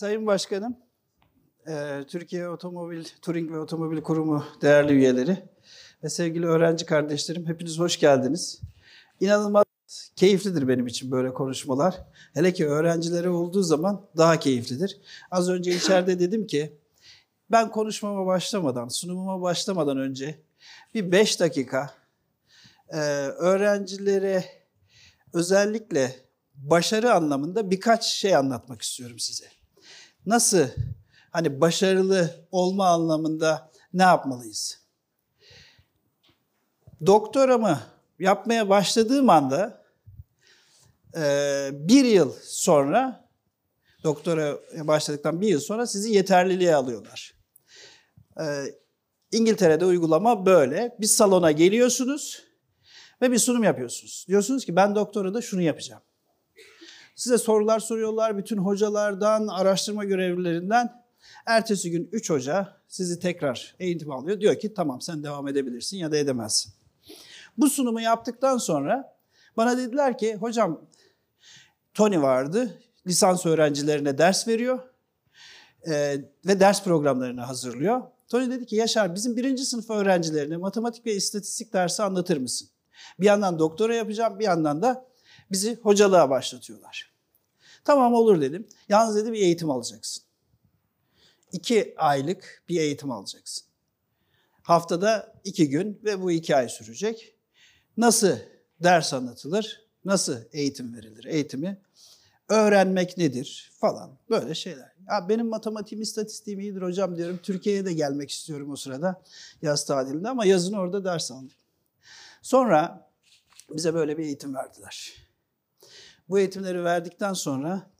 Sayın Başkanım, e, Türkiye Otomobil Turing ve Otomobil Kurumu değerli üyeleri ve sevgili öğrenci kardeşlerim hepiniz hoş geldiniz. İnanılmaz keyiflidir benim için böyle konuşmalar. Hele ki öğrencilere olduğu zaman daha keyiflidir. Az önce içeride dedim ki ben konuşmama başlamadan, sunumuma başlamadan önce bir beş dakika e, öğrencilere özellikle başarı anlamında birkaç şey anlatmak istiyorum size. Nasıl hani başarılı olma anlamında ne yapmalıyız? Doktoramı yapmaya başladığım anda e, bir yıl sonra doktora başladıktan bir yıl sonra sizi yeterliliğe alıyorlar. E, İngiltere'de uygulama böyle. Bir salona geliyorsunuz ve bir sunum yapıyorsunuz. Diyorsunuz ki ben doktorada şunu yapacağım. Size sorular soruyorlar bütün hocalardan, araştırma görevlilerinden. Ertesi gün 3 hoca sizi tekrar eğitim alıyor. Diyor ki tamam sen devam edebilirsin ya da edemezsin. Bu sunumu yaptıktan sonra bana dediler ki hocam Tony vardı. Lisans öğrencilerine ders veriyor e, ve ders programlarını hazırlıyor. Tony dedi ki Yaşar bizim birinci sınıf öğrencilerine matematik ve istatistik dersi anlatır mısın? Bir yandan doktora yapacağım bir yandan da bizi hocalığa başlatıyorlar. Tamam olur dedim. Yalnız dedi bir eğitim alacaksın. İki aylık bir eğitim alacaksın. Haftada iki gün ve bu iki ay sürecek. Nasıl ders anlatılır, nasıl eğitim verilir, eğitimi öğrenmek nedir falan böyle şeyler. Ya benim matematiğim, istatistiğim iyidir hocam diyorum. Türkiye'ye de gelmek istiyorum o sırada yaz tatilinde ama yazın orada ders aldım. Sonra bize böyle bir eğitim verdiler. Bu eğitimleri verdikten sonra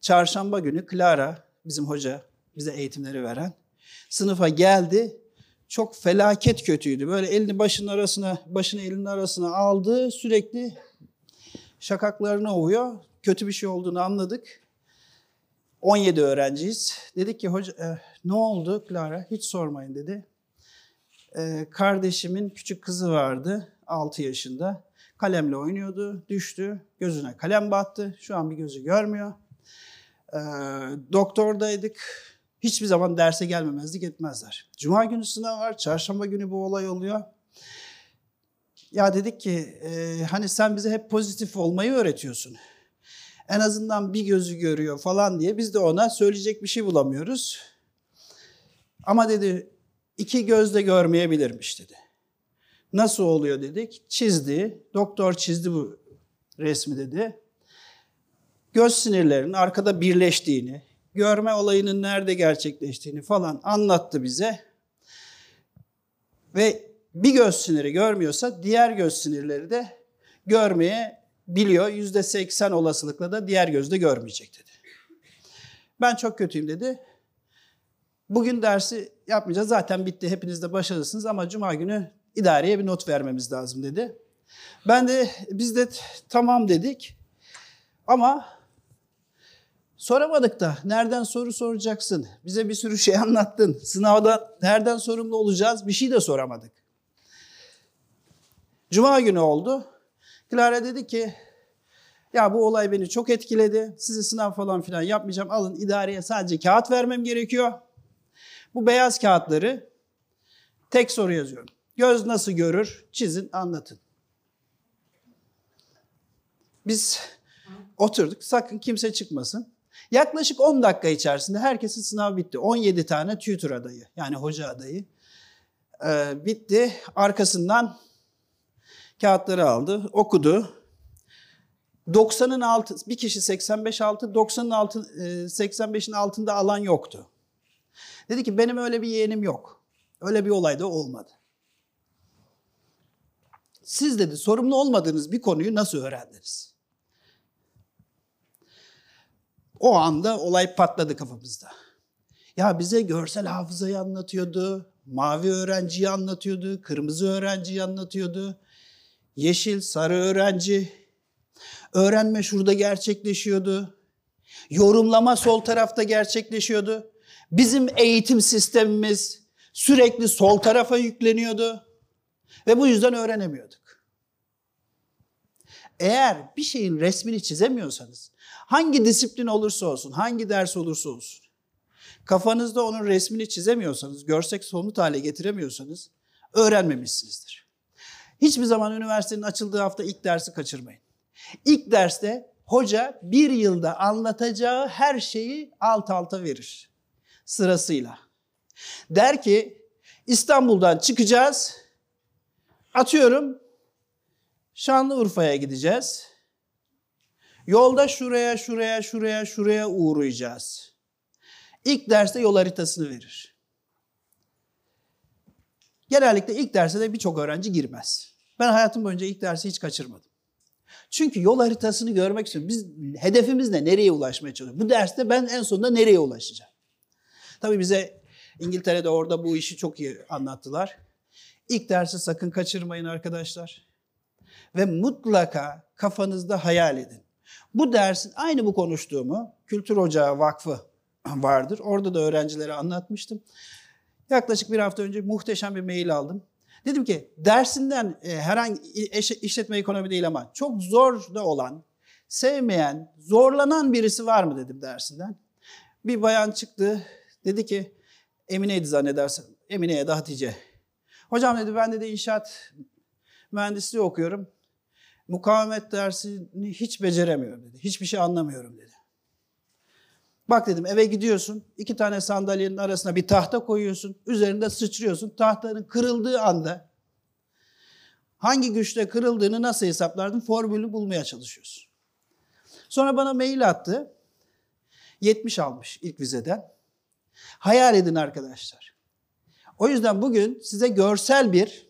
çarşamba günü Clara bizim hoca bize eğitimleri veren sınıfa geldi. Çok felaket kötüydü. Böyle elini başının arasına, başını elinin arasına aldı. Sürekli şakaklarını ovuyor. Kötü bir şey olduğunu anladık. 17 öğrenciyiz. Dedik ki hoca e, ne oldu Clara? Hiç sormayın dedi. E, kardeşimin küçük kızı vardı 6 yaşında. Kalemle oynuyordu, düştü. Gözüne kalem battı. Şu an bir gözü görmüyor. E, doktordaydık. Hiçbir zaman derse gelmemezlik etmezler. Cuma günü sınav var, çarşamba günü bu olay oluyor. Ya dedik ki e, hani sen bize hep pozitif olmayı öğretiyorsun. En azından bir gözü görüyor falan diye biz de ona söyleyecek bir şey bulamıyoruz. Ama dedi iki gözle görmeyebilirmiş dedi. Nasıl oluyor dedik. Çizdi. Doktor çizdi bu resmi dedi. Göz sinirlerinin arkada birleştiğini, görme olayının nerede gerçekleştiğini falan anlattı bize. Ve bir göz siniri görmüyorsa diğer göz sinirleri de görmeye biliyor. Yüzde seksen olasılıkla da diğer gözde görmeyecek dedi. Ben çok kötüyüm dedi. Bugün dersi yapmayacağız. Zaten bitti. Hepiniz de başarılısınız ama cuma günü idareye bir not vermemiz lazım dedi. Ben de biz de tamam dedik. Ama soramadık da nereden soru soracaksın? Bize bir sürü şey anlattın. Sınavda nereden sorumlu olacağız? Bir şey de soramadık. Cuma günü oldu. Clara dedi ki ya bu olay beni çok etkiledi. Size sınav falan filan yapmayacağım. Alın idareye sadece kağıt vermem gerekiyor. Bu beyaz kağıtları tek soru yazıyorum. Göz nasıl görür? Çizin, anlatın. Biz oturduk. Sakın kimse çıkmasın. Yaklaşık 10 dakika içerisinde herkesin sınav bitti. 17 tane tutor adayı yani hoca adayı ee, bitti. Arkasından kağıtları aldı, okudu. 90'ın altı, bir kişi 85 altı, 90'ın altı, 85'in altında alan yoktu. Dedi ki benim öyle bir yeğenim yok. Öyle bir olay da olmadı. Siz dedi sorumlu olmadığınız bir konuyu nasıl öğrendiniz? O anda olay patladı kafamızda. Ya bize görsel hafızayı anlatıyordu, mavi öğrenciyi anlatıyordu, kırmızı öğrenciyi anlatıyordu, yeşil, sarı öğrenci. Öğrenme şurada gerçekleşiyordu. Yorumlama sol tarafta gerçekleşiyordu. Bizim eğitim sistemimiz sürekli sol tarafa yükleniyordu. Ve bu yüzden öğrenemiyorduk. Eğer bir şeyin resmini çizemiyorsanız, hangi disiplin olursa olsun, hangi ders olursa olsun, kafanızda onun resmini çizemiyorsanız, görsek somut hale getiremiyorsanız öğrenmemişsinizdir. Hiçbir zaman üniversitenin açıldığı hafta ilk dersi kaçırmayın. İlk derste hoca bir yılda anlatacağı her şeyi alt alta verir. Sırasıyla. Der ki İstanbul'dan çıkacağız. Atıyorum Şanlıurfa'ya gideceğiz. Yolda şuraya, şuraya, şuraya, şuraya uğrayacağız. İlk derste yol haritasını verir. Genellikle ilk derse de birçok öğrenci girmez. Ben hayatım boyunca ilk dersi hiç kaçırmadım. Çünkü yol haritasını görmek istiyorum. Biz hedefimiz ne? Nereye ulaşmaya çalışıyoruz? Bu derste ben en sonunda nereye ulaşacağım? Tabii bize İngiltere'de orada bu işi çok iyi anlattılar. İlk dersi sakın kaçırmayın arkadaşlar. Ve mutlaka kafanızda hayal edin. Bu dersin aynı bu konuştuğumu Kültür Ocağı Vakfı vardır. Orada da öğrencilere anlatmıştım. Yaklaşık bir hafta önce muhteşem bir mail aldım. Dedim ki dersinden e, herhangi işletme ekonomi değil ama çok zor da olan, sevmeyen, zorlanan birisi var mı dedim dersinden. Bir bayan çıktı. Dedi ki Emine'ydi zannedersin. Emine'ye de Hatice. Hocam dedi ben de inşaat mühendisliği okuyorum. Mukavemet dersini hiç beceremiyorum dedi. Hiçbir şey anlamıyorum dedi. Bak dedim eve gidiyorsun. iki tane sandalyenin arasına bir tahta koyuyorsun. Üzerinde sıçrıyorsun. Tahtanın kırıldığı anda hangi güçle kırıldığını nasıl hesaplardın formülü bulmaya çalışıyorsun. Sonra bana mail attı. 70 almış ilk vizeden. Hayal edin arkadaşlar. O yüzden bugün size görsel bir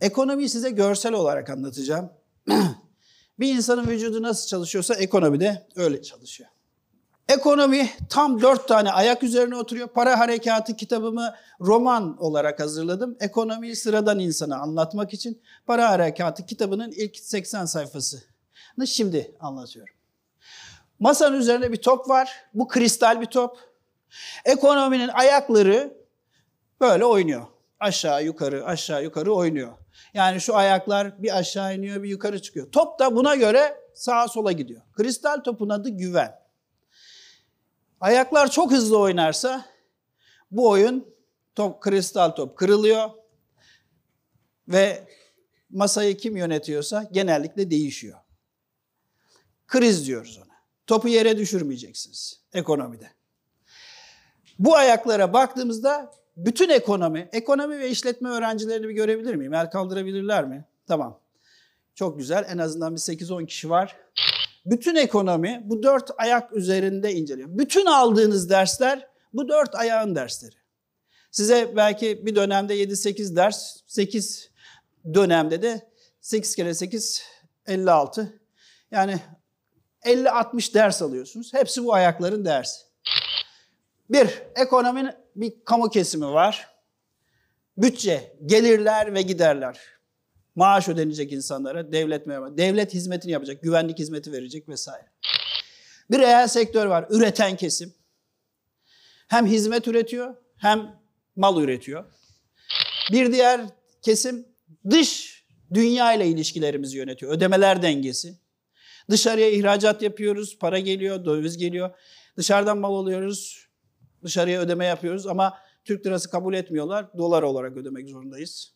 ekonomiyi size görsel olarak anlatacağım. bir insanın vücudu nasıl çalışıyorsa ekonomi de öyle çalışıyor. Ekonomi tam dört tane ayak üzerine oturuyor. Para Harekatı kitabımı roman olarak hazırladım. Ekonomiyi sıradan insana anlatmak için Para Harekatı kitabının ilk 80 sayfasını şimdi anlatıyorum. Masanın üzerinde bir top var. Bu kristal bir top. Ekonominin ayakları böyle oynuyor. Aşağı yukarı aşağı yukarı oynuyor. Yani şu ayaklar bir aşağı iniyor bir yukarı çıkıyor. Top da buna göre sağa sola gidiyor. Kristal topun adı güven. Ayaklar çok hızlı oynarsa bu oyun top kristal top kırılıyor ve masayı kim yönetiyorsa genellikle değişiyor. Kriz diyoruz ona. Topu yere düşürmeyeceksiniz ekonomide. Bu ayaklara baktığımızda bütün ekonomi, ekonomi ve işletme öğrencilerini bir görebilir miyim? El kaldırabilirler mi? Tamam. Çok güzel. En azından bir 8-10 kişi var. Bütün ekonomi bu dört ayak üzerinde inceliyor. Bütün aldığınız dersler bu dört ayağın dersleri. Size belki bir dönemde 7-8 ders, 8 dönemde de 8 kere 8, 56. Yani 50-60 ders alıyorsunuz. Hepsi bu ayakların dersi. Bir, ekonominin bir kamu kesimi var. Bütçe, gelirler ve giderler. Maaş ödenecek insanlara, devlet memuru, devlet hizmetini yapacak, güvenlik hizmeti verecek vesaire. Bir reel sektör var, üreten kesim. Hem hizmet üretiyor, hem mal üretiyor. Bir diğer kesim dış dünya ile ilişkilerimizi yönetiyor. Ödemeler dengesi. Dışarıya ihracat yapıyoruz, para geliyor, döviz geliyor. Dışarıdan mal alıyoruz, dışarıya ödeme yapıyoruz ama Türk lirası kabul etmiyorlar. Dolar olarak ödemek zorundayız.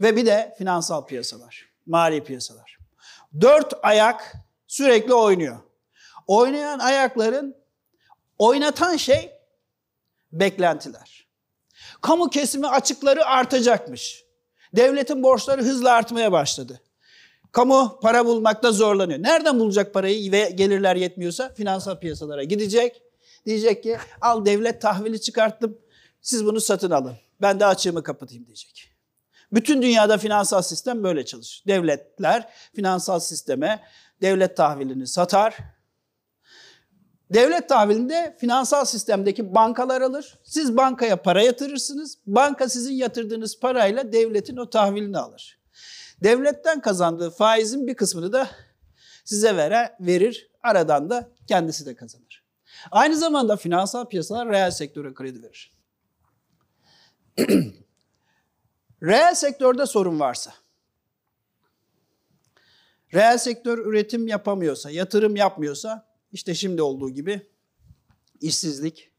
Ve bir de finansal piyasalar, mali piyasalar. Dört ayak sürekli oynuyor. Oynayan ayakların oynatan şey beklentiler. Kamu kesimi açıkları artacakmış. Devletin borçları hızla artmaya başladı. Kamu para bulmakta zorlanıyor. Nereden bulacak parayı ve gelirler yetmiyorsa finansal piyasalara gidecek. Diyecek ki al devlet tahvili çıkarttım siz bunu satın alın. Ben de açığımı kapatayım diyecek. Bütün dünyada finansal sistem böyle çalışır. Devletler finansal sisteme devlet tahvilini satar. Devlet tahvilinde finansal sistemdeki bankalar alır. Siz bankaya para yatırırsınız. Banka sizin yatırdığınız parayla devletin o tahvilini alır. Devletten kazandığı faizin bir kısmını da size vere, verir. Aradan da kendisi de kazanır. Aynı zamanda finansal piyasalar reel sektöre kredi verir. Reel sektörde sorun varsa, reel sektör üretim yapamıyorsa, yatırım yapmıyorsa, işte şimdi olduğu gibi işsizlik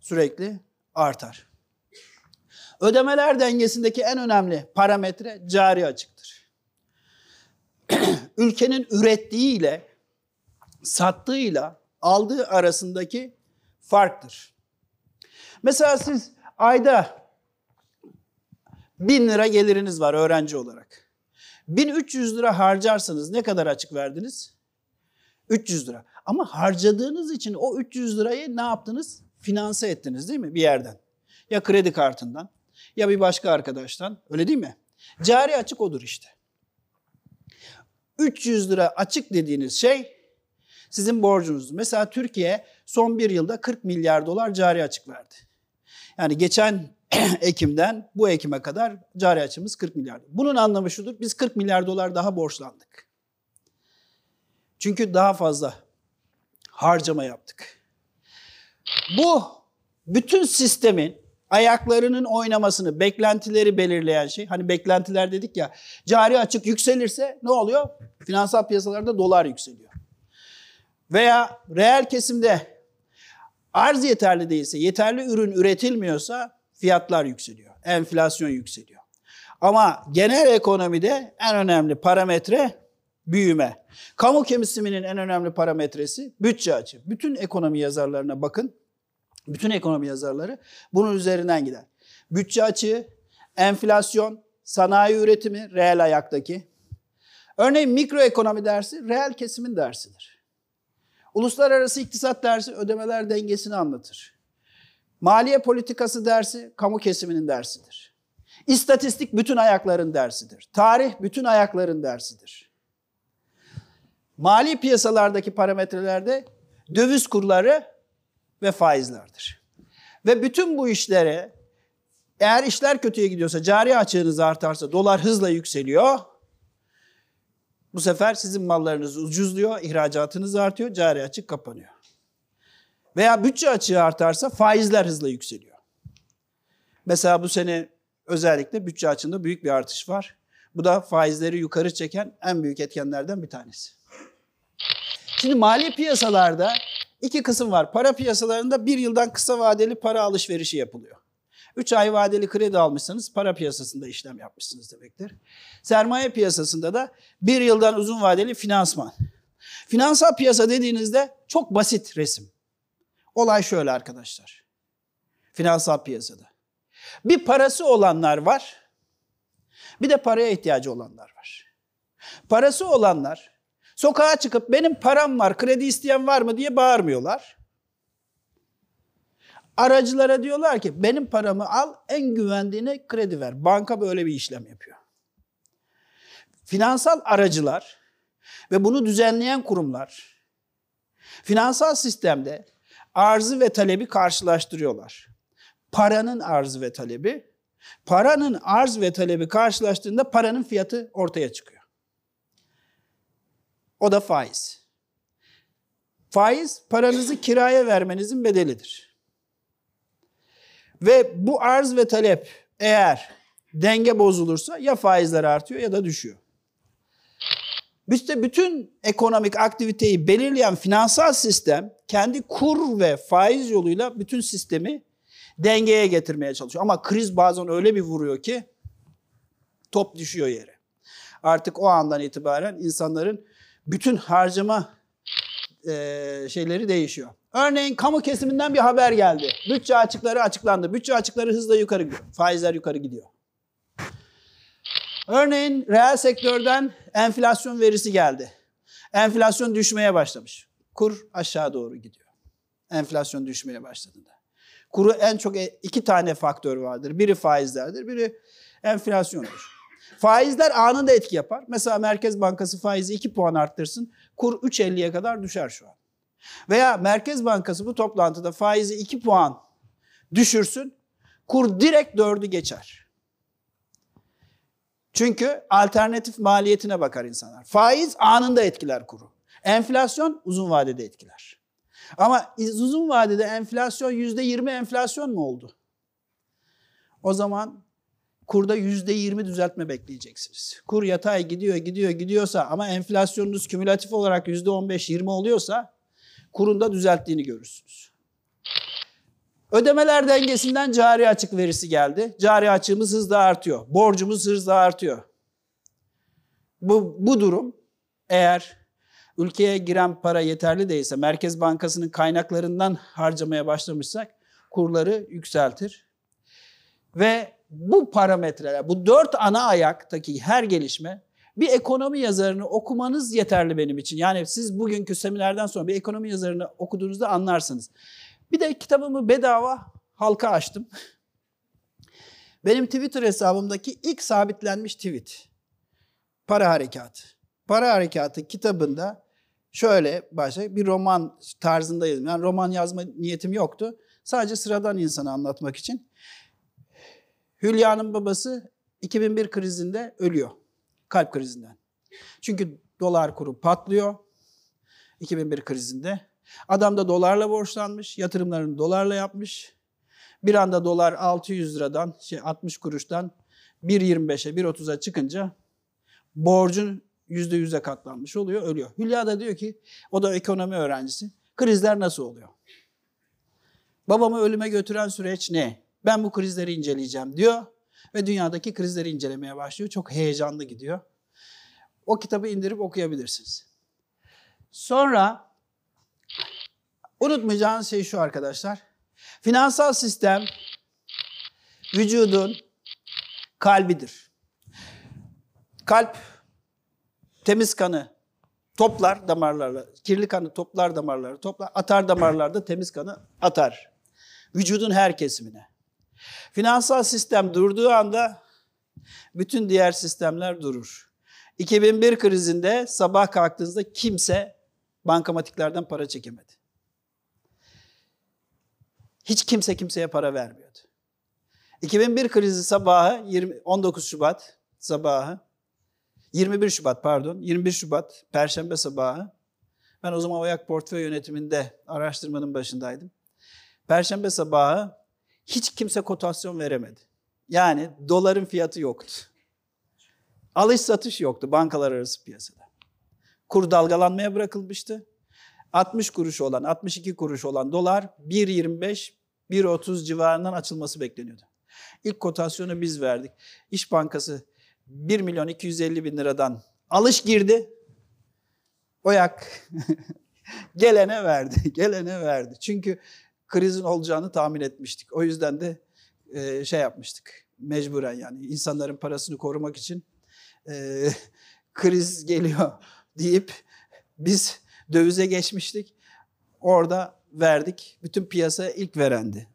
sürekli artar. Ödemeler dengesindeki en önemli parametre cari açıktır. Ülkenin ürettiği ile sattığıyla aldığı arasındaki farktır. Mesela siz ayda bin lira geliriniz var öğrenci olarak. 1300 lira harcarsanız ne kadar açık verdiniz? 300 lira. Ama harcadığınız için o 300 lirayı ne yaptınız? Finanse ettiniz değil mi bir yerden? Ya kredi kartından ya bir başka arkadaştan öyle değil mi? Cari açık odur işte. 300 lira açık dediğiniz şey sizin borcunuz. Mesela Türkiye son bir yılda 40 milyar dolar cari açık verdi. Yani geçen Ekim'den bu Ekim'e kadar cari açımız 40 milyar. Bunun anlamı şudur, biz 40 milyar dolar daha borçlandık. Çünkü daha fazla harcama yaptık. Bu bütün sistemin ayaklarının oynamasını, beklentileri belirleyen şey. Hani beklentiler dedik ya, cari açık yükselirse ne oluyor? Finansal piyasalarda dolar yükseliyor. Veya reel kesimde arz yeterli değilse, yeterli ürün üretilmiyorsa fiyatlar yükseliyor. Enflasyon yükseliyor. Ama genel ekonomide en önemli parametre büyüme. Kamu kesiminin en önemli parametresi bütçe açı. Bütün ekonomi yazarlarına bakın. Bütün ekonomi yazarları bunun üzerinden gider. Bütçe açığı, enflasyon, sanayi üretimi, reel ayaktaki. Örneğin mikroekonomi dersi reel kesimin dersidir. Uluslararası iktisat dersi ödemeler dengesini anlatır. Maliye politikası dersi kamu kesiminin dersidir. İstatistik bütün ayakların dersidir. Tarih bütün ayakların dersidir. Mali piyasalardaki parametrelerde döviz kurları ve faizlerdir. Ve bütün bu işlere eğer işler kötüye gidiyorsa, cari açığınız artarsa, dolar hızla yükseliyor. Bu sefer sizin mallarınız ucuzluyor, ihracatınız artıyor, cari açık kapanıyor. Veya bütçe açığı artarsa faizler hızla yükseliyor. Mesela bu sene özellikle bütçe açığında büyük bir artış var. Bu da faizleri yukarı çeken en büyük etkenlerden bir tanesi. Şimdi mali piyasalarda iki kısım var. Para piyasalarında bir yıldan kısa vadeli para alışverişi yapılıyor. Üç ay vadeli kredi almışsanız para piyasasında işlem yapmışsınız demektir. Sermaye piyasasında da bir yıldan uzun vadeli finansman. Finansal piyasa dediğinizde çok basit resim. Olay şöyle arkadaşlar. Finansal piyasada. Bir parası olanlar var. Bir de paraya ihtiyacı olanlar var. Parası olanlar sokağa çıkıp benim param var, kredi isteyen var mı diye bağırmıyorlar. Aracılara diyorlar ki benim paramı al en güvendiğine kredi ver. Banka böyle bir işlem yapıyor. Finansal aracılar ve bunu düzenleyen kurumlar finansal sistemde arzı ve talebi karşılaştırıyorlar. Paranın arzı ve talebi, paranın arz ve talebi karşılaştığında paranın fiyatı ortaya çıkıyor. O da faiz. Faiz paranızı kiraya vermenizin bedelidir. Ve bu arz ve talep eğer denge bozulursa ya faizler artıyor ya da düşüyor. İşte bütün ekonomik aktiviteyi belirleyen finansal sistem kendi kur ve faiz yoluyla bütün sistemi dengeye getirmeye çalışıyor. Ama kriz bazen öyle bir vuruyor ki top düşüyor yere. Artık o andan itibaren insanların bütün harcama e, şeyleri değişiyor. Örneğin kamu kesiminden bir haber geldi. Bütçe açıkları açıklandı. Bütçe açıkları hızla yukarı gidiyor. Faizler yukarı gidiyor. Örneğin reel sektörden enflasyon verisi geldi. Enflasyon düşmeye başlamış. Kur aşağı doğru gidiyor. Enflasyon düşmeye başladığında. Kuru en çok e, iki tane faktör vardır. Biri faizlerdir, biri enflasyondur. Faizler anında etki yapar. Mesela Merkez Bankası faizi 2 puan arttırsın. Kur 3.50'ye kadar düşer şu an. Veya Merkez Bankası bu toplantıda faizi 2 puan düşürsün. Kur direkt 4'ü geçer. Çünkü alternatif maliyetine bakar insanlar. Faiz anında etkiler kuru. Enflasyon uzun vadede etkiler. Ama uzun vadede enflasyon yüzde yirmi enflasyon mu oldu? O zaman kurda yüzde yirmi düzeltme bekleyeceksiniz. Kur yatay gidiyor, gidiyor, gidiyorsa ama enflasyonunuz kümülatif olarak yüzde on beş, yirmi oluyorsa kurunda düzelttiğini görürsünüz. Ödemeler dengesinden cari açık verisi geldi. Cari açığımız hızla artıyor. Borcumuz hızla artıyor. Bu, bu durum eğer ülkeye giren para yeterli değilse, Merkez Bankası'nın kaynaklarından harcamaya başlamışsak kurları yükseltir. Ve bu parametreler, bu dört ana ayaktaki her gelişme bir ekonomi yazarını okumanız yeterli benim için. Yani siz bugünkü seminerden sonra bir ekonomi yazarını okuduğunuzda anlarsınız. Bir de kitabımı bedava halka açtım. Benim Twitter hesabımdaki ilk sabitlenmiş tweet. Para Harekatı. Para Harekatı kitabında şöyle başlayıp bir roman tarzında yazdım. Yani roman yazma niyetim yoktu. Sadece sıradan insanı anlatmak için. Hülya'nın babası 2001 krizinde ölüyor. Kalp krizinden. Çünkü dolar kuru patlıyor 2001 krizinde. Adam da dolarla borçlanmış, yatırımlarını dolarla yapmış. Bir anda dolar 600 liradan, şey 60 kuruştan 1.25'e, 1.30'a çıkınca borcun %100'e katlanmış oluyor, ölüyor. Hülya da diyor ki, o da ekonomi öğrencisi, krizler nasıl oluyor? Babamı ölüme götüren süreç ne? Ben bu krizleri inceleyeceğim diyor ve dünyadaki krizleri incelemeye başlıyor. Çok heyecanlı gidiyor. O kitabı indirip okuyabilirsiniz. Sonra unutmayacağınız şey şu arkadaşlar. Finansal sistem vücudun kalbidir. Kalp temiz kanı toplar damarlarla, kirli kanı toplar damarları toplar, atar damarlarda temiz kanı atar. Vücudun her kesimine. Finansal sistem durduğu anda bütün diğer sistemler durur. 2001 krizinde sabah kalktığınızda kimse bankamatiklerden para çekemedi. Hiç kimse kimseye para vermiyordu. 2001 krizi sabahı 20, 19 Şubat sabahı 21 Şubat pardon 21 Şubat Perşembe sabahı ben o zaman Oyak Portföy Yönetiminde araştırmanın başındaydım. Perşembe sabahı hiç kimse kotasyon veremedi. Yani doların fiyatı yoktu. Alış satış yoktu bankalar arası piyasada. Kur dalgalanmaya bırakılmıştı. 60 kuruş olan, 62 kuruş olan dolar 1.25, 1.30 civarından açılması bekleniyordu. İlk kotasyonu biz verdik. İş Bankası 1 milyon 250 bin liradan alış girdi. Oyak gelene verdi, gelene verdi. Çünkü krizin olacağını tahmin etmiştik. O yüzden de e, şey yapmıştık mecburen yani insanların parasını korumak için e, kriz geliyor deyip biz dövize geçmiştik. Orada verdik. Bütün piyasa ilk verendi.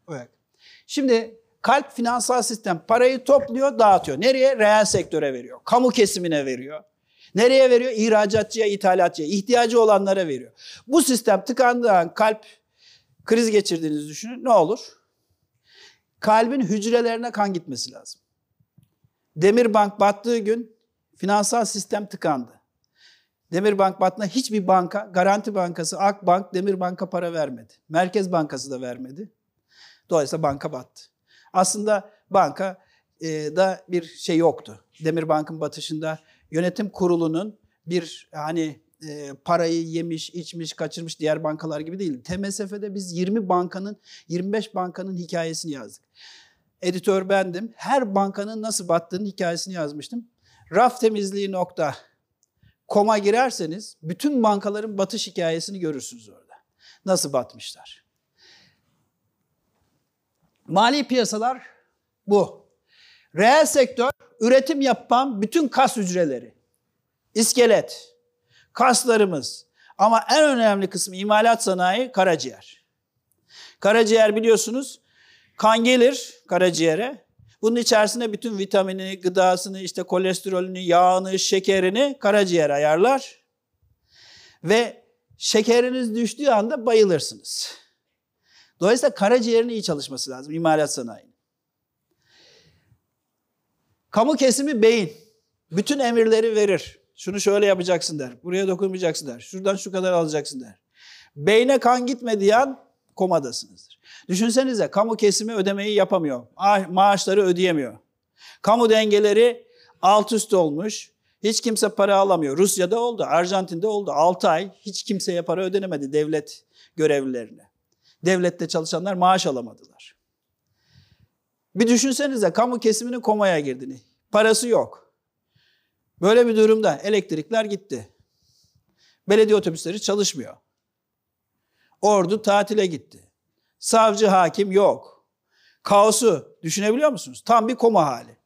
Şimdi kalp finansal sistem parayı topluyor, dağıtıyor. Nereye? Reel sektöre veriyor. Kamu kesimine veriyor. Nereye veriyor? İhracatçıya, ithalatçıya, ihtiyacı olanlara veriyor. Bu sistem tıkandığı an kalp kriz geçirdiğinizi düşünün. Ne olur? Kalbin hücrelerine kan gitmesi lazım. Demirbank battığı gün finansal sistem tıkandı. Demirbank battığında hiçbir banka, Garanti Bankası, Akbank, Demirbank'a para vermedi. Merkez Bankası da vermedi. Dolayısıyla banka battı. Aslında banka e, da bir şey yoktu. Demirbank'ın batışında yönetim kurulunun bir hani e, parayı yemiş, içmiş, kaçırmış diğer bankalar gibi değil. TMSF'de biz 20 bankanın, 25 bankanın hikayesini yazdık. Editör bendim. Her bankanın nasıl battığının hikayesini yazmıştım. Raf temizliği nokta koma girerseniz bütün bankaların batış hikayesini görürsünüz orada. Nasıl batmışlar. Mali piyasalar bu. Reel sektör üretim yapan bütün kas hücreleri. İskelet, kaslarımız ama en önemli kısmı imalat sanayi karaciğer. Karaciğer biliyorsunuz kan gelir karaciğere. Bunun içerisinde bütün vitamini, gıdasını, işte kolesterolünü, yağını, şekerini karaciğer ayarlar. Ve şekeriniz düştüğü anda bayılırsınız. Dolayısıyla karaciğerin iyi çalışması lazım imalat sanayinin. Kamu kesimi beyin. Bütün emirleri verir. Şunu şöyle yapacaksın der. Buraya dokunmayacaksın der. Şuradan şu kadar alacaksın der. Beyne kan gitmediği an komadasınızdır. Düşünsenize kamu kesimi ödemeyi yapamıyor. Maaşları ödeyemiyor. Kamu dengeleri alt üst olmuş. Hiç kimse para alamıyor. Rusya'da oldu, Arjantin'de oldu. 6 ay hiç kimseye para ödenemedi devlet görevlilerine. Devlette çalışanlar maaş alamadılar. Bir düşünsenize kamu kesiminin komaya girdiğini. Parası yok. Böyle bir durumda elektrikler gitti. Belediye otobüsleri çalışmıyor. Ordu tatile gitti. Savcı hakim yok. Kaosu düşünebiliyor musunuz? Tam bir koma hali.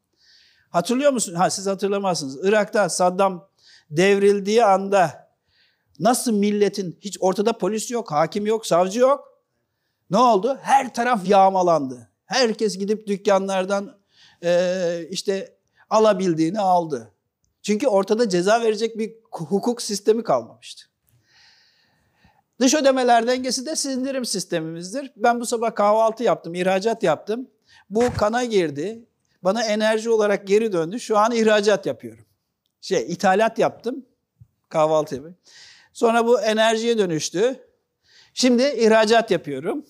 Hatırlıyor musunuz? Ha siz hatırlamazsınız. Irak'ta Saddam devrildiği anda nasıl milletin hiç ortada polis yok, hakim yok, savcı yok. Ne oldu? Her taraf yağmalandı. Herkes gidip dükkanlardan e, işte alabildiğini aldı. Çünkü ortada ceza verecek bir hukuk sistemi kalmamıştı. Dış ödemeler dengesi de sindirim sistemimizdir. Ben bu sabah kahvaltı yaptım, ihracat yaptım. Bu kana girdi. Bana enerji olarak geri döndü. Şu an ihracat yapıyorum. Şey, ithalat yaptım. Kahvaltı yapıyorum. Sonra bu enerjiye dönüştü. Şimdi ihracat yapıyorum.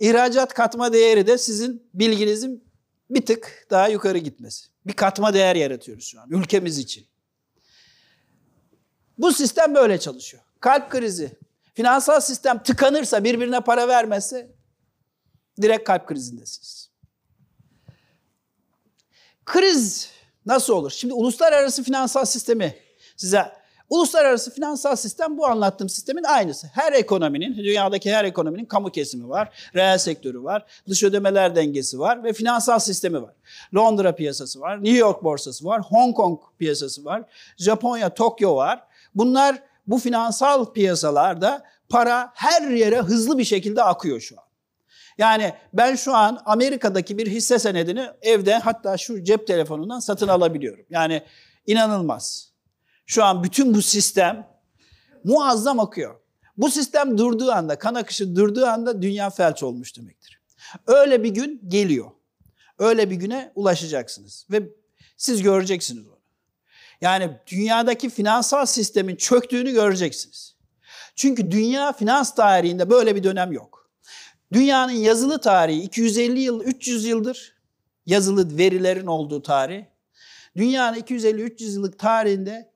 İhracat katma değeri de sizin bilginizin bir tık daha yukarı gitmesi. Bir katma değer yaratıyoruz şu an ülkemiz için. Bu sistem böyle çalışıyor. Kalp krizi, finansal sistem tıkanırsa, birbirine para vermezse direkt kalp krizindesiniz. Kriz nasıl olur? Şimdi uluslararası finansal sistemi size Uluslararası finansal sistem bu anlattığım sistemin aynısı. Her ekonominin, dünyadaki her ekonominin kamu kesimi var, reel sektörü var, dış ödemeler dengesi var ve finansal sistemi var. Londra piyasası var, New York borsası var, Hong Kong piyasası var, Japonya, Tokyo var. Bunlar bu finansal piyasalarda para her yere hızlı bir şekilde akıyor şu an. Yani ben şu an Amerika'daki bir hisse senedini evde hatta şu cep telefonundan satın alabiliyorum. Yani inanılmaz. Şu an bütün bu sistem muazzam akıyor. Bu sistem durduğu anda, kan akışı durduğu anda dünya felç olmuş demektir. Öyle bir gün geliyor. Öyle bir güne ulaşacaksınız ve siz göreceksiniz onu. Yani dünyadaki finansal sistemin çöktüğünü göreceksiniz. Çünkü dünya finans tarihinde böyle bir dönem yok. Dünyanın yazılı tarihi 250 yıl, 300 yıldır yazılı verilerin olduğu tarih. Dünyanın 250-300 yıllık tarihinde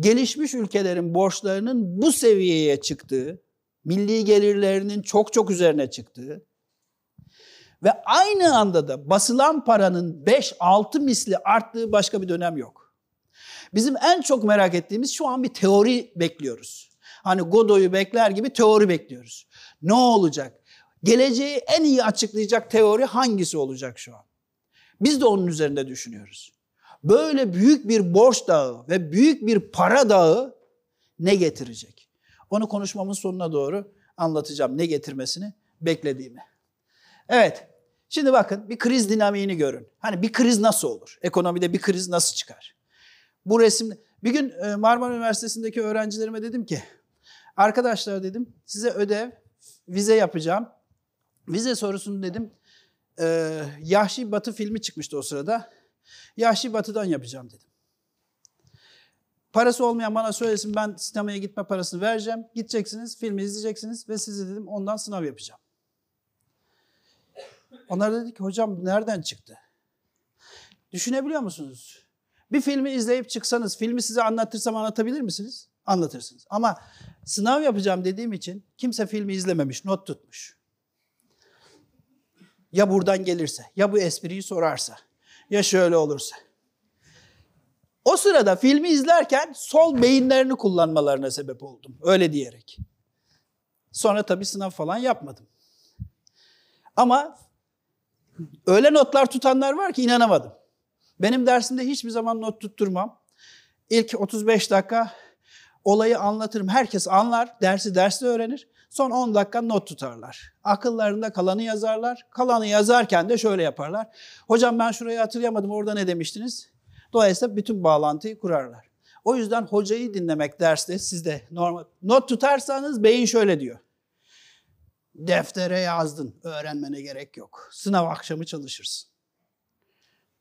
gelişmiş ülkelerin borçlarının bu seviyeye çıktığı, milli gelirlerinin çok çok üzerine çıktığı ve aynı anda da basılan paranın 5-6 misli arttığı başka bir dönem yok. Bizim en çok merak ettiğimiz şu an bir teori bekliyoruz. Hani Godoy'u bekler gibi teori bekliyoruz. Ne olacak? Geleceği en iyi açıklayacak teori hangisi olacak şu an? Biz de onun üzerinde düşünüyoruz böyle büyük bir borç dağı ve büyük bir para dağı ne getirecek? Onu konuşmamın sonuna doğru anlatacağım ne getirmesini beklediğimi. Evet, şimdi bakın bir kriz dinamiğini görün. Hani bir kriz nasıl olur? Ekonomide bir kriz nasıl çıkar? Bu resim, bir gün e, Marmara Üniversitesi'ndeki öğrencilerime dedim ki, arkadaşlar dedim size ödev, vize yapacağım. Vize sorusunu dedim, e, Yahşi Batı filmi çıkmıştı o sırada. Yahşi batıdan yapacağım dedim. Parası olmayan bana söylesin ben sinemaya gitme parasını vereceğim. Gideceksiniz, filmi izleyeceksiniz ve size dedim ondan sınav yapacağım. Onlar dedi ki hocam nereden çıktı? Düşünebiliyor musunuz? Bir filmi izleyip çıksanız, filmi size anlatırsam anlatabilir misiniz? Anlatırsınız. Ama sınav yapacağım dediğim için kimse filmi izlememiş, not tutmuş. Ya buradan gelirse, ya bu espriyi sorarsa, ya şöyle olursa. O sırada filmi izlerken sol beyinlerini kullanmalarına sebep oldum. Öyle diyerek. Sonra tabii sınav falan yapmadım. Ama öyle notlar tutanlar var ki inanamadım. Benim dersimde hiçbir zaman not tutturmam. İlk 35 dakika olayı anlatırım. Herkes anlar, dersi derste öğrenir. Son 10 dakika not tutarlar. Akıllarında kalanı yazarlar. Kalanı yazarken de şöyle yaparlar. Hocam ben şurayı hatırlayamadım orada ne demiştiniz? Dolayısıyla bütün bağlantıyı kurarlar. O yüzden hocayı dinlemek derste sizde normal. Not tutarsanız beyin şöyle diyor. Deftere yazdın, öğrenmene gerek yok. Sınav akşamı çalışırsın.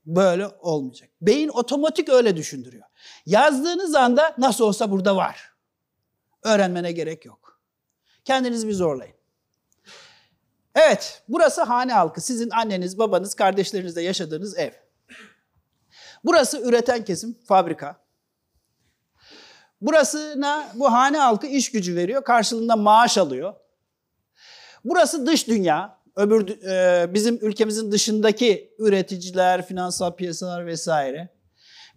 Böyle olmayacak. Beyin otomatik öyle düşündürüyor. Yazdığınız anda nasıl olsa burada var. Öğrenmene gerek yok. Kendinizi bir zorlayın. Evet, burası hane halkı. Sizin anneniz, babanız, kardeşlerinizle yaşadığınız ev. Burası üreten kesim, fabrika. Burasına bu hane halkı iş gücü veriyor, karşılığında maaş alıyor. Burası dış dünya. Öbür e, bizim ülkemizin dışındaki üreticiler, finansal piyasalar vesaire.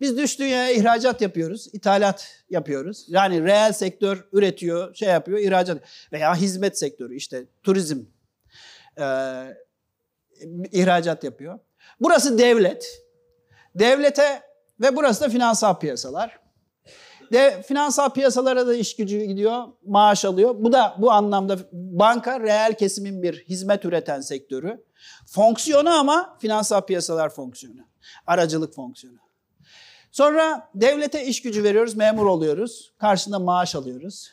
Biz dış dünyaya ihracat yapıyoruz, ithalat yapıyoruz. Yani reel sektör üretiyor, şey yapıyor, ihracat veya hizmet sektörü işte turizm e, ihracat yapıyor. Burası devlet. Devlete ve burası da finansal piyasalar. De, finansal piyasalara da iş gücü gidiyor, maaş alıyor. Bu da bu anlamda banka reel kesimin bir hizmet üreten sektörü. Fonksiyonu ama finansal piyasalar fonksiyonu. Aracılık fonksiyonu. Sonra devlete iş gücü veriyoruz, memur oluyoruz. Karşında maaş alıyoruz.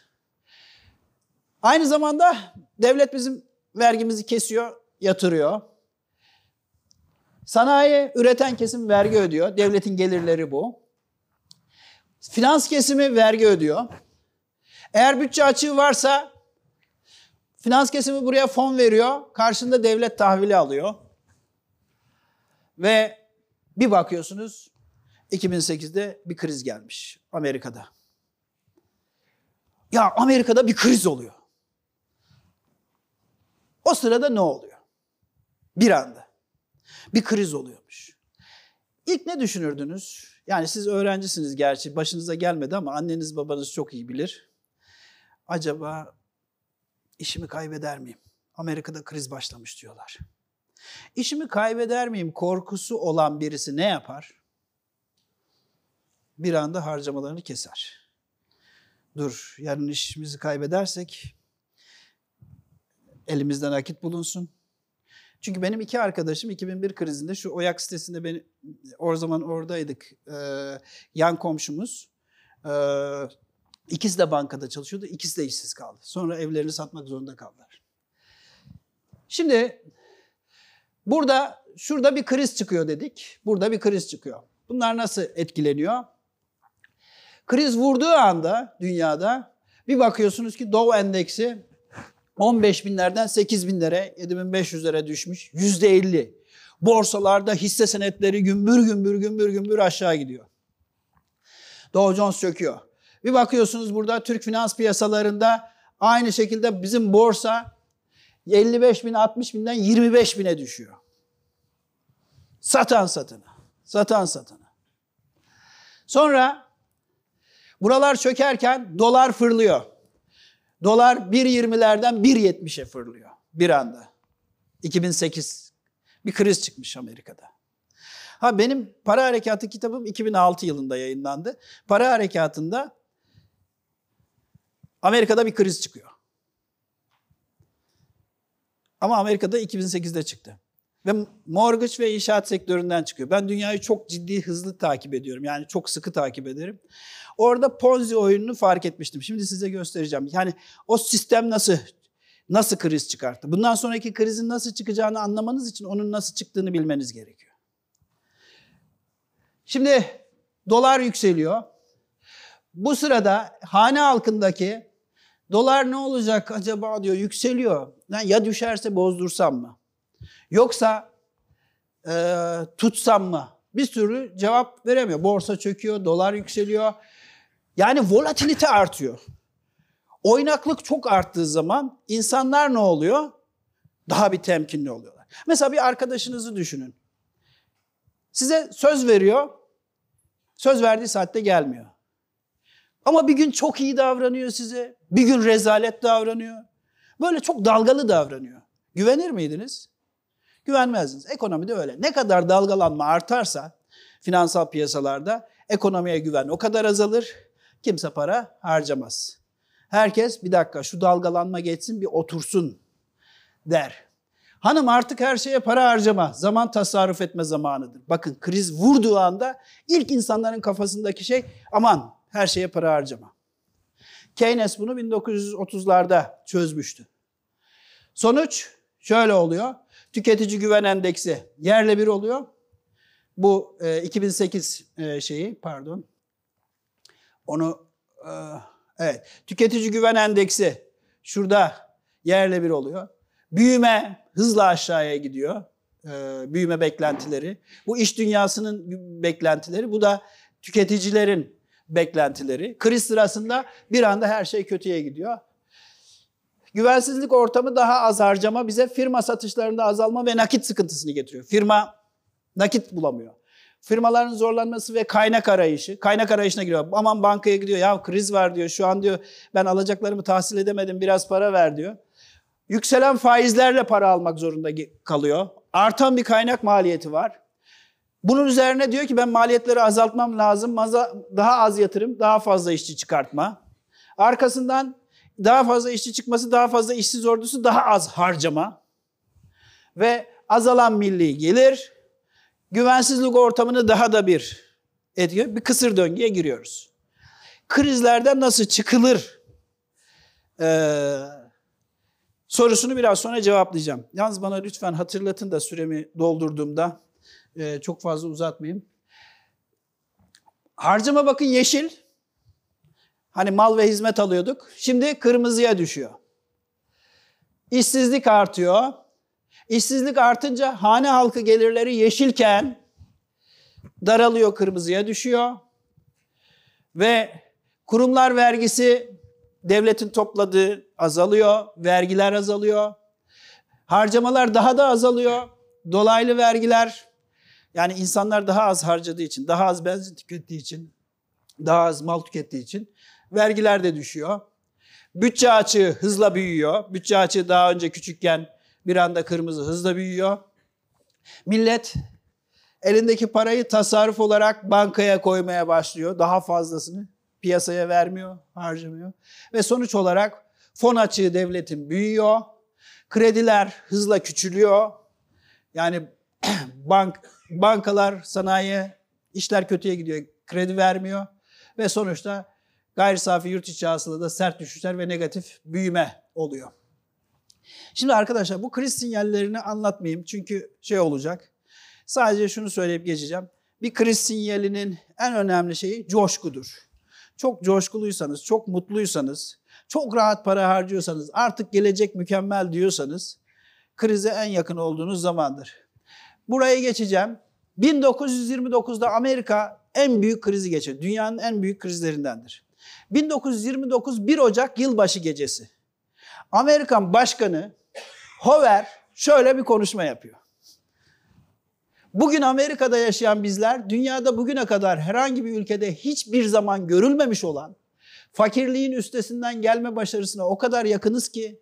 Aynı zamanda devlet bizim vergimizi kesiyor, yatırıyor. Sanayi üreten kesim vergi ödüyor. Devletin gelirleri bu. Finans kesimi vergi ödüyor. Eğer bütçe açığı varsa finans kesimi buraya fon veriyor. Karşında devlet tahvili alıyor. Ve bir bakıyorsunuz 2008'de bir kriz gelmiş Amerika'da. Ya Amerika'da bir kriz oluyor. O sırada ne oluyor? Bir anda. Bir kriz oluyormuş. İlk ne düşünürdünüz? Yani siz öğrencisiniz gerçi başınıza gelmedi ama anneniz babanız çok iyi bilir. Acaba işimi kaybeder miyim? Amerika'da kriz başlamış diyorlar. İşimi kaybeder miyim korkusu olan birisi ne yapar? Bir anda harcamalarını keser. Dur yarın işimizi kaybedersek elimizden nakit bulunsun. Çünkü benim iki arkadaşım 2001 krizinde şu Oyak sitesinde beni o zaman oradaydık. E, yan komşumuz. E, ikisi de bankada çalışıyordu. İkisi de işsiz kaldı. Sonra evlerini satmak zorunda kaldılar. Şimdi burada şurada bir kriz çıkıyor dedik. Burada bir kriz çıkıyor. Bunlar nasıl etkileniyor? Kriz vurduğu anda dünyada bir bakıyorsunuz ki Dow endeksi 15 binlerden 8 binlere, 7500'lere düşmüş. Yüzde 50. Borsalarda hisse senetleri gümbür gümbür gümbür gümbür aşağı gidiyor. Dow Jones çöküyor. Bir bakıyorsunuz burada Türk finans piyasalarında aynı şekilde bizim borsa 55 bin 60 binden 25 bine düşüyor. Satan satına. Satan satına. Sonra buralar çökerken dolar fırlıyor. Dolar 1.20'lerden 1.70'e fırlıyor bir anda. 2008 bir kriz çıkmış Amerika'da. Ha benim para harekatı kitabım 2006 yılında yayınlandı. Para harekatında Amerika'da bir kriz çıkıyor. Ama Amerika'da 2008'de çıktı. Ve mortgage ve inşaat sektöründen çıkıyor. Ben dünyayı çok ciddi hızlı takip ediyorum. Yani çok sıkı takip ederim. Orada Ponzi oyununu fark etmiştim. Şimdi size göstereceğim. Yani o sistem nasıl nasıl kriz çıkarttı? Bundan sonraki krizin nasıl çıkacağını anlamanız için onun nasıl çıktığını bilmeniz gerekiyor. Şimdi dolar yükseliyor. Bu sırada hane halkındaki dolar ne olacak acaba diyor yükseliyor. Ya düşerse bozdursam mı? Yoksa e, tutsam mı? Bir sürü cevap veremiyor. Borsa çöküyor, dolar yükseliyor. Yani volatilite artıyor. Oynaklık çok arttığı zaman insanlar ne oluyor? Daha bir temkinli oluyorlar. Mesela bir arkadaşınızı düşünün. Size söz veriyor. Söz verdiği saatte gelmiyor. Ama bir gün çok iyi davranıyor size. Bir gün rezalet davranıyor. Böyle çok dalgalı davranıyor. Güvenir miydiniz? Güvenmezdiniz. Ekonomide öyle. Ne kadar dalgalanma artarsa finansal piyasalarda ekonomiye güven o kadar azalır. Kimse para harcamaz. Herkes bir dakika şu dalgalanma geçsin bir otursun der. Hanım artık her şeye para harcama, zaman tasarruf etme zamanıdır. Bakın kriz vurduğu anda ilk insanların kafasındaki şey aman her şeye para harcama. Keynes bunu 1930'larda çözmüştü. Sonuç şöyle oluyor. Tüketici güven endeksi yerle bir oluyor. Bu e, 2008 e, şeyi pardon onu e, evet tüketici güven endeksi şurada yerle bir oluyor. Büyüme hızla aşağıya gidiyor. E, büyüme beklentileri. Bu iş dünyasının beklentileri. Bu da tüketicilerin beklentileri. Kriz sırasında bir anda her şey kötüye gidiyor. Güvensizlik ortamı daha az harcama bize firma satışlarında azalma ve nakit sıkıntısını getiriyor. Firma nakit bulamıyor. Firmaların zorlanması ve kaynak arayışı. Kaynak arayışına giriyor. Aman bankaya gidiyor. Ya kriz var diyor. Şu an diyor ben alacaklarımı tahsil edemedim. Biraz para ver diyor. Yükselen faizlerle para almak zorunda kalıyor. Artan bir kaynak maliyeti var. Bunun üzerine diyor ki ben maliyetleri azaltmam lazım. Daha az yatırım, daha fazla işçi çıkartma. Arkasından daha fazla işçi çıkması, daha fazla işsiz ordusu, daha az harcama. Ve azalan milli gelir, güvensizlik ortamını daha da bir ediyor. Bir kısır döngüye giriyoruz. Krizlerden nasıl çıkılır? Ee, sorusunu biraz sonra cevaplayacağım. Yalnız bana lütfen hatırlatın da süremi doldurduğumda e, çok fazla uzatmayayım. Harcama bakın yeşil. Hani mal ve hizmet alıyorduk. Şimdi kırmızıya düşüyor. İşsizlik artıyor. İşsizlik artınca hane halkı gelirleri yeşilken daralıyor, kırmızıya düşüyor. Ve kurumlar vergisi devletin topladığı azalıyor, vergiler azalıyor. Harcamalar daha da azalıyor. Dolaylı vergiler yani insanlar daha az harcadığı için, daha az benzin tükettiği için, daha az mal tükettiği için vergiler de düşüyor. Bütçe açığı hızla büyüyor. Bütçe açığı daha önce küçükken bir anda kırmızı hızla büyüyor. Millet elindeki parayı tasarruf olarak bankaya koymaya başlıyor. Daha fazlasını piyasaya vermiyor, harcamıyor. Ve sonuç olarak fon açığı devletin büyüyor. Krediler hızla küçülüyor. Yani bank bankalar, sanayi işler kötüye gidiyor. Kredi vermiyor ve sonuçta gayri safi yurt içi hasılı da sert düşüşler ve negatif büyüme oluyor. Şimdi arkadaşlar bu kriz sinyallerini anlatmayayım çünkü şey olacak. Sadece şunu söyleyip geçeceğim. Bir kriz sinyalinin en önemli şeyi coşkudur. Çok coşkuluysanız, çok mutluysanız, çok rahat para harcıyorsanız, artık gelecek mükemmel diyorsanız krize en yakın olduğunuz zamandır. Buraya geçeceğim. 1929'da Amerika en büyük krizi geçirdi. Dünyanın en büyük krizlerindendir. 1929 1 Ocak yılbaşı gecesi. Amerikan Başkanı Hoover şöyle bir konuşma yapıyor. Bugün Amerika'da yaşayan bizler dünyada bugüne kadar herhangi bir ülkede hiçbir zaman görülmemiş olan fakirliğin üstesinden gelme başarısına o kadar yakınız ki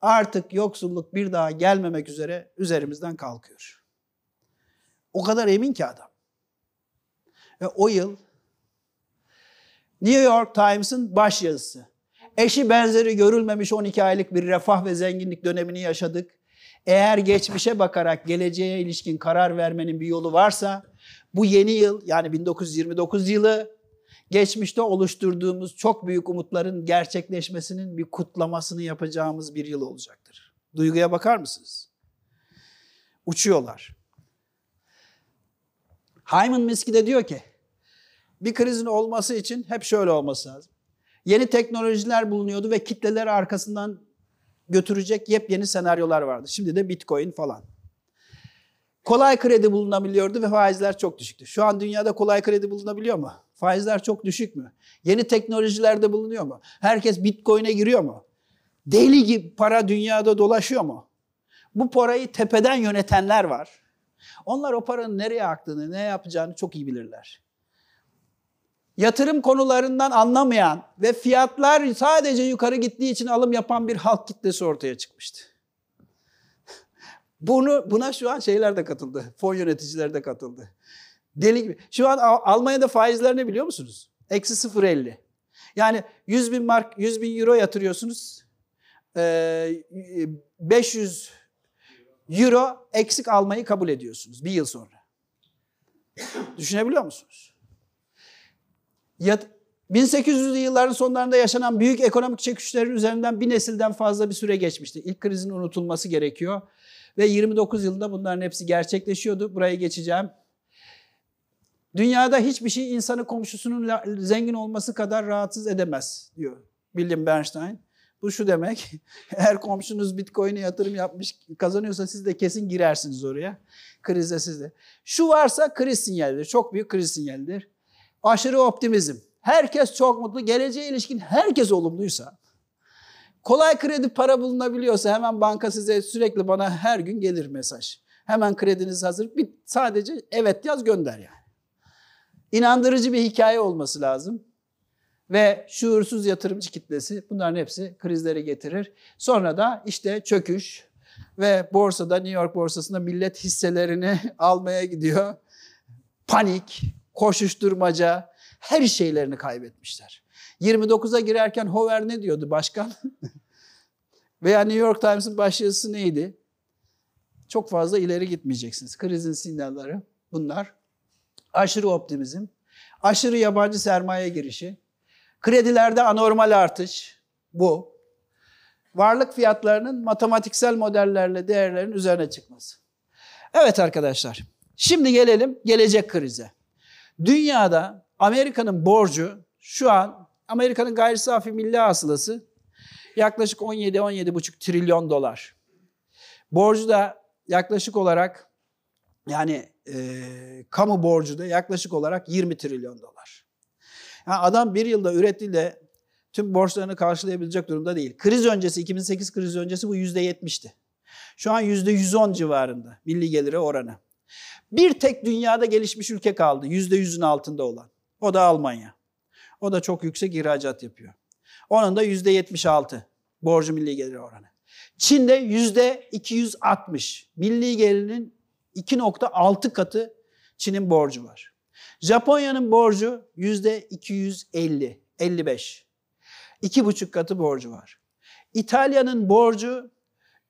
artık yoksulluk bir daha gelmemek üzere üzerimizden kalkıyor. O kadar emin ki adam. Ve o yıl New York Times'ın baş yazısı. Eşi benzeri görülmemiş 12 aylık bir refah ve zenginlik dönemini yaşadık. Eğer geçmişe bakarak geleceğe ilişkin karar vermenin bir yolu varsa bu yeni yıl yani 1929 yılı geçmişte oluşturduğumuz çok büyük umutların gerçekleşmesinin bir kutlamasını yapacağımız bir yıl olacaktır. Duyguya bakar mısınız? Uçuyorlar. Hyman Miski de diyor ki bir krizin olması için hep şöyle olması lazım. Yeni teknolojiler bulunuyordu ve kitleler arkasından götürecek yepyeni senaryolar vardı. Şimdi de Bitcoin falan. Kolay kredi bulunabiliyordu ve faizler çok düşüktü. Şu an dünyada kolay kredi bulunabiliyor mu? Faizler çok düşük mü? Yeni teknolojilerde bulunuyor mu? Herkes Bitcoin'e giriyor mu? Deli gibi para dünyada dolaşıyor mu? Bu parayı tepeden yönetenler var. Onlar o paranın nereye aktığını, ne yapacağını çok iyi bilirler. Yatırım konularından anlamayan ve fiyatlar sadece yukarı gittiği için alım yapan bir halk kitlesi ortaya çıkmıştı. Bunu buna şu an şeyler de katıldı. Fon yöneticiler de katıldı. Deli gibi. Şu an Almanya'da faizler ne biliyor musunuz? Eksi 0.50. Yani 100 bin mark, 100 bin euro yatırıyorsunuz. 500 euro eksik almayı kabul ediyorsunuz bir yıl sonra. Düşünebiliyor musunuz? 1800'lü yılların sonlarında yaşanan büyük ekonomik çöküşlerin üzerinden bir nesilden fazla bir süre geçmişti. İlk krizin unutulması gerekiyor. Ve 29 yılında bunların hepsi gerçekleşiyordu. Buraya geçeceğim. Dünyada hiçbir şey insanı komşusunun zengin olması kadar rahatsız edemez diyor William Bernstein. Bu şu demek, eğer komşunuz Bitcoin'e yatırım yapmış kazanıyorsa siz de kesin girersiniz oraya. Krizde siz de. Şu varsa kriz sinyalidir, çok büyük kriz sinyalidir. Aşırı optimizm. Herkes çok mutlu, geleceğe ilişkin herkes olumluysa Kolay kredi para bulunabiliyorsa hemen banka size sürekli bana her gün gelir mesaj. Hemen krediniz hazır. Bir sadece evet yaz gönder yani. İnandırıcı bir hikaye olması lazım. Ve şuursuz yatırımcı kitlesi bunların hepsi krizleri getirir. Sonra da işte çöküş ve borsada New York borsasında millet hisselerini almaya gidiyor. Panik, koşuşturmaca, her şeylerini kaybetmişler. 29'a girerken Hover ne diyordu başkan? Veya New York Times'ın başyazısı neydi? Çok fazla ileri gitmeyeceksiniz. Krizin sinyalleri bunlar. Aşırı optimizm, aşırı yabancı sermaye girişi, kredilerde anormal artış bu. Varlık fiyatlarının matematiksel modellerle değerlerin üzerine çıkması. Evet arkadaşlar, şimdi gelelim gelecek krize. Dünyada Amerika'nın borcu şu an Amerika'nın gayri safi milli hasılası yaklaşık 17-17,5 trilyon dolar. Borcu da yaklaşık olarak yani e, kamu borcu da yaklaşık olarak 20 trilyon dolar. Yani adam bir yılda ürettiğiyle tüm borçlarını karşılayabilecek durumda değil. Kriz öncesi, 2008 kriz öncesi bu %70'ti. Şu an %110 civarında milli geliri oranı. Bir tek dünyada gelişmiş ülke kaldı %100'ün altında olan. O da Almanya. O da çok yüksek ihracat yapıyor. Onun da %76 borcu milli geliri oranı. Çin'de %260 milli gelirinin 2.6 katı Çin'in borcu var. Japonya'nın borcu %250, 55. 2,5 katı borcu var. İtalya'nın borcu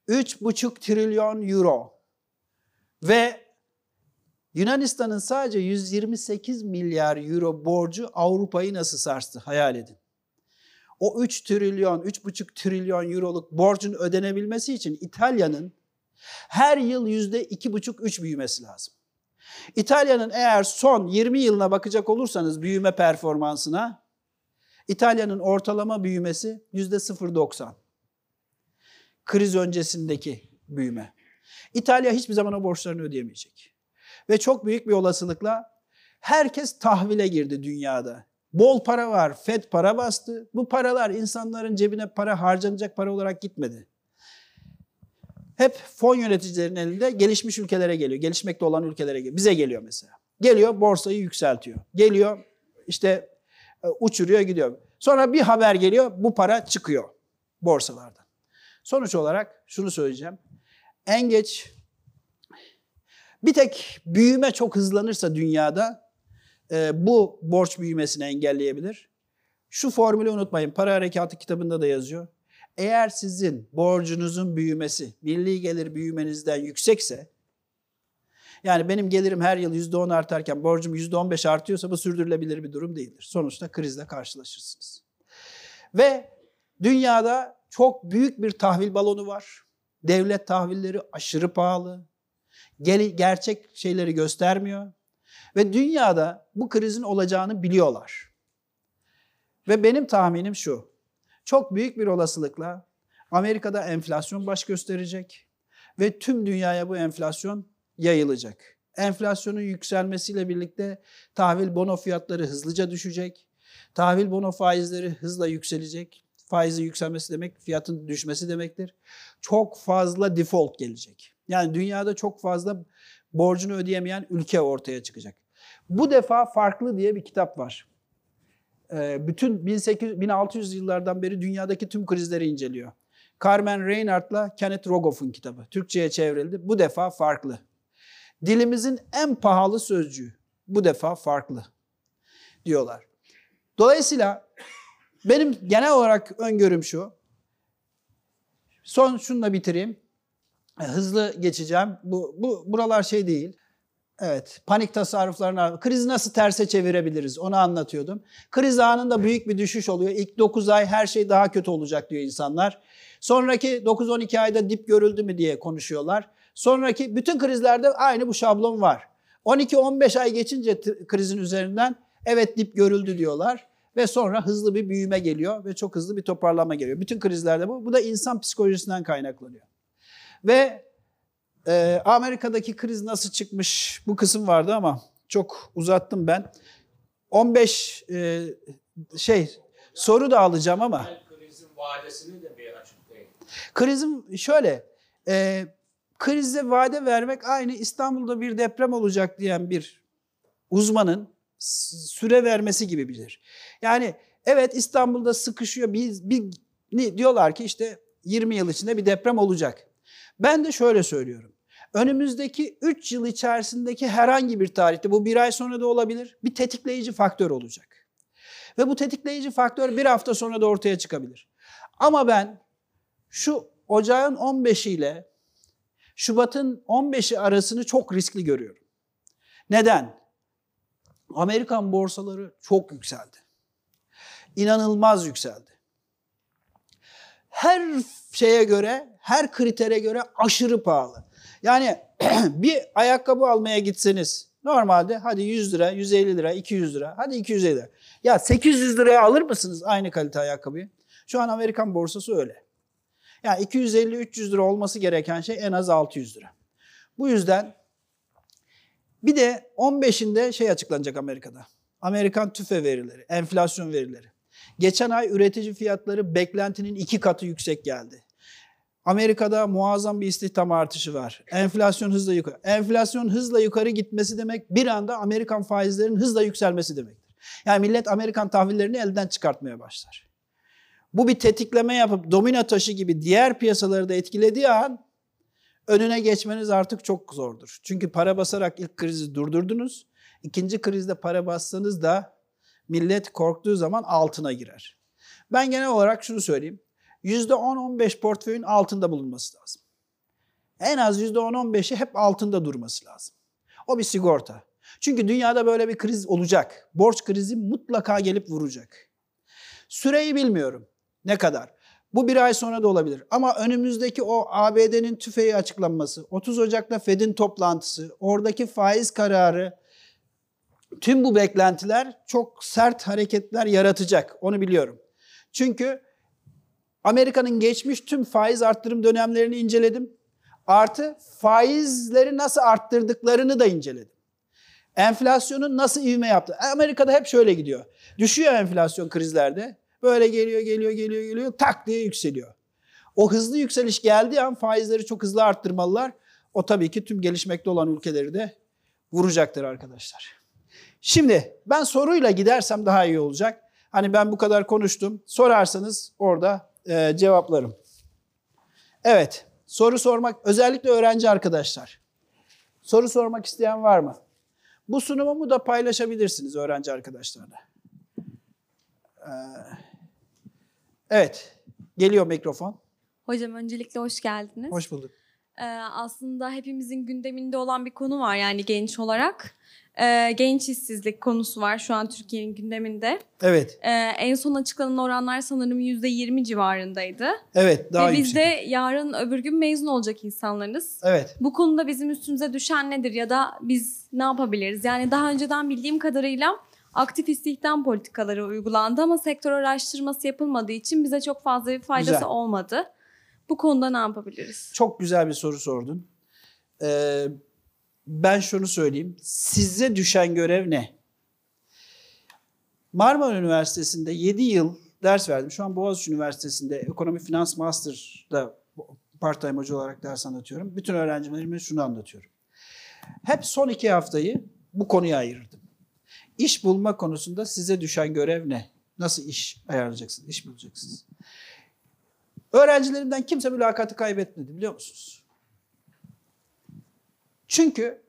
3,5 trilyon euro. Ve Yunanistan'ın sadece 128 milyar euro borcu Avrupa'yı nasıl sarstı hayal edin. O 3 trilyon, 3,5 trilyon euroluk borcun ödenebilmesi için İtalya'nın her yıl yüzde iki buçuk üç büyümesi lazım. İtalya'nın eğer son 20 yılına bakacak olursanız büyüme performansına İtalya'nın ortalama büyümesi yüzde 0.90. Kriz öncesindeki büyüme. İtalya hiçbir zaman o borçlarını ödeyemeyecek. Ve çok büyük bir olasılıkla herkes tahvile girdi dünyada. Bol para var, FED para bastı. Bu paralar insanların cebine para harcanacak para olarak gitmedi hep fon yöneticilerin elinde gelişmiş ülkelere geliyor. Gelişmekte olan ülkelere geliyor. Bize geliyor mesela. Geliyor borsayı yükseltiyor. Geliyor işte e, uçuruyor gidiyor. Sonra bir haber geliyor bu para çıkıyor borsalardan. Sonuç olarak şunu söyleyeceğim. En geç bir tek büyüme çok hızlanırsa dünyada e, bu borç büyümesini engelleyebilir. Şu formülü unutmayın. Para Harekatı kitabında da yazıyor. Eğer sizin borcunuzun büyümesi milli gelir büyümenizden yüksekse yani benim gelirim her yıl %10 artarken borcum %15 artıyorsa bu sürdürülebilir bir durum değildir. Sonuçta krizle karşılaşırsınız. Ve dünyada çok büyük bir tahvil balonu var. Devlet tahvilleri aşırı pahalı. Gerçek şeyleri göstermiyor. Ve dünyada bu krizin olacağını biliyorlar. Ve benim tahminim şu çok büyük bir olasılıkla Amerika'da enflasyon baş gösterecek ve tüm dünyaya bu enflasyon yayılacak. Enflasyonun yükselmesiyle birlikte tahvil bono fiyatları hızlıca düşecek. Tahvil bono faizleri hızla yükselecek. Faizin yükselmesi demek fiyatın düşmesi demektir. Çok fazla default gelecek. Yani dünyada çok fazla borcunu ödeyemeyen ülke ortaya çıkacak. Bu defa farklı diye bir kitap var. Ee, bütün 1800, 1600 yıllardan beri dünyadaki tüm krizleri inceliyor. Carmen Reinhardt'la Kenneth Rogoff'un kitabı. Türkçe'ye çevrildi. Bu defa farklı. Dilimizin en pahalı sözcüğü. Bu defa farklı diyorlar. Dolayısıyla benim genel olarak öngörüm şu. Son şununla bitireyim. Hızlı geçeceğim. Bu, bu buralar şey değil. Evet, panik tasarruflarına, krizi nasıl terse çevirebiliriz onu anlatıyordum. Kriz anında büyük bir düşüş oluyor. İlk 9 ay her şey daha kötü olacak diyor insanlar. Sonraki 9-12 ayda dip görüldü mü diye konuşuyorlar. Sonraki bütün krizlerde aynı bu şablon var. 12-15 ay geçince krizin üzerinden evet dip görüldü diyorlar. Ve sonra hızlı bir büyüme geliyor ve çok hızlı bir toparlama geliyor. Bütün krizlerde bu. Bu da insan psikolojisinden kaynaklanıyor. Ve e, Amerika'daki kriz nasıl çıkmış bu kısım vardı ama çok uzattım ben. 15 e, şey soru da alacağım ama. Krizin vadesini de bir Krizin şöyle, e, krize vade vermek aynı İstanbul'da bir deprem olacak diyen bir uzmanın süre vermesi gibi bilir. Yani evet İstanbul'da sıkışıyor. Biz bir, bir, diyorlar ki işte 20 yıl içinde bir deprem olacak. Ben de şöyle söylüyorum. Önümüzdeki 3 yıl içerisindeki herhangi bir tarihte bu bir ay sonra da olabilir bir tetikleyici faktör olacak. Ve bu tetikleyici faktör bir hafta sonra da ortaya çıkabilir. Ama ben şu ocağın 15 ile Şubat'ın 15'i arasını çok riskli görüyorum. Neden? Amerikan borsaları çok yükseldi. İnanılmaz yükseldi. Her şeye göre, her kritere göre aşırı pahalı. Yani bir ayakkabı almaya gitseniz normalde hadi 100 lira, 150 lira, 200 lira, hadi 250 lira. Ya 800 liraya alır mısınız aynı kalite ayakkabıyı? Şu an Amerikan borsası öyle. Yani 250-300 lira olması gereken şey en az 600 lira. Bu yüzden bir de 15'inde şey açıklanacak Amerika'da. Amerikan tüfe verileri, enflasyon verileri. Geçen ay üretici fiyatları beklentinin iki katı yüksek geldi. Amerika'da muazzam bir istihdam artışı var. Enflasyon hızla yukarı. Enflasyon hızla yukarı gitmesi demek bir anda Amerikan faizlerinin hızla yükselmesi demektir. Yani millet Amerikan tahvillerini elden çıkartmaya başlar. Bu bir tetikleme yapıp domino taşı gibi diğer piyasaları da etkilediği an önüne geçmeniz artık çok zordur. Çünkü para basarak ilk krizi durdurdunuz. İkinci krizde para bassanız da millet korktuğu zaman altına girer. Ben genel olarak şunu söyleyeyim. %10-15 portföyün altında bulunması lazım. En az %10-15'i hep altında durması lazım. O bir sigorta. Çünkü dünyada böyle bir kriz olacak. Borç krizi mutlaka gelip vuracak. Süreyi bilmiyorum. Ne kadar? Bu bir ay sonra da olabilir. Ama önümüzdeki o ABD'nin tüfeği açıklanması, 30 Ocak'ta Fed'in toplantısı, oradaki faiz kararı, tüm bu beklentiler çok sert hareketler yaratacak. Onu biliyorum. Çünkü Amerika'nın geçmiş tüm faiz arttırım dönemlerini inceledim. Artı faizleri nasıl arttırdıklarını da inceledim. Enflasyonun nasıl ivme yaptı. Amerika'da hep şöyle gidiyor. Düşüyor enflasyon krizlerde. Böyle geliyor, geliyor, geliyor, geliyor. Tak diye yükseliyor. O hızlı yükseliş geldiği an faizleri çok hızlı arttırmalılar. O tabii ki tüm gelişmekte olan ülkeleri de vuracaktır arkadaşlar. Şimdi ben soruyla gidersem daha iyi olacak. Hani ben bu kadar konuştum. Sorarsanız orada e, cevaplarım. Evet, soru sormak özellikle öğrenci arkadaşlar. Soru sormak isteyen var mı? Bu sunumumu da paylaşabilirsiniz öğrenci arkadaşlarla. Ee, Evet, geliyor mikrofon. Hocam öncelikle hoş geldiniz. Hoş bulduk. Ee, aslında hepimizin gündeminde olan bir konu var yani genç olarak. Ee, genç işsizlik konusu var şu an Türkiye'nin gündeminde. Evet. Ee, en son açıklanan oranlar sanırım %20 civarındaydı. Evet, daha Ve biz yüksek. de yarın öbür gün mezun olacak insanlarız. Evet. Bu konuda bizim üstümüze düşen nedir ya da biz ne yapabiliriz? Yani daha önceden bildiğim kadarıyla aktif istihdam politikaları uygulandı ama sektör araştırması yapılmadığı için bize çok fazla bir faydası Güzel. olmadı. Bu konuda ne yapabiliriz? Çok güzel bir soru sordun. Ee, ben şunu söyleyeyim. Size düşen görev ne? Marmara Üniversitesi'nde 7 yıl ders verdim. Şu an Boğaziçi Üniversitesi'nde Ekonomi Finans Master'da part-time hoca olarak ders anlatıyorum. Bütün öğrencilerime şunu anlatıyorum. Hep son iki haftayı bu konuya ayırırdım. İş bulma konusunda size düşen görev ne? Nasıl iş ayarlayacaksınız, iş bulacaksınız? Öğrencilerimden kimse mülakatı kaybetmedi biliyor musunuz? Çünkü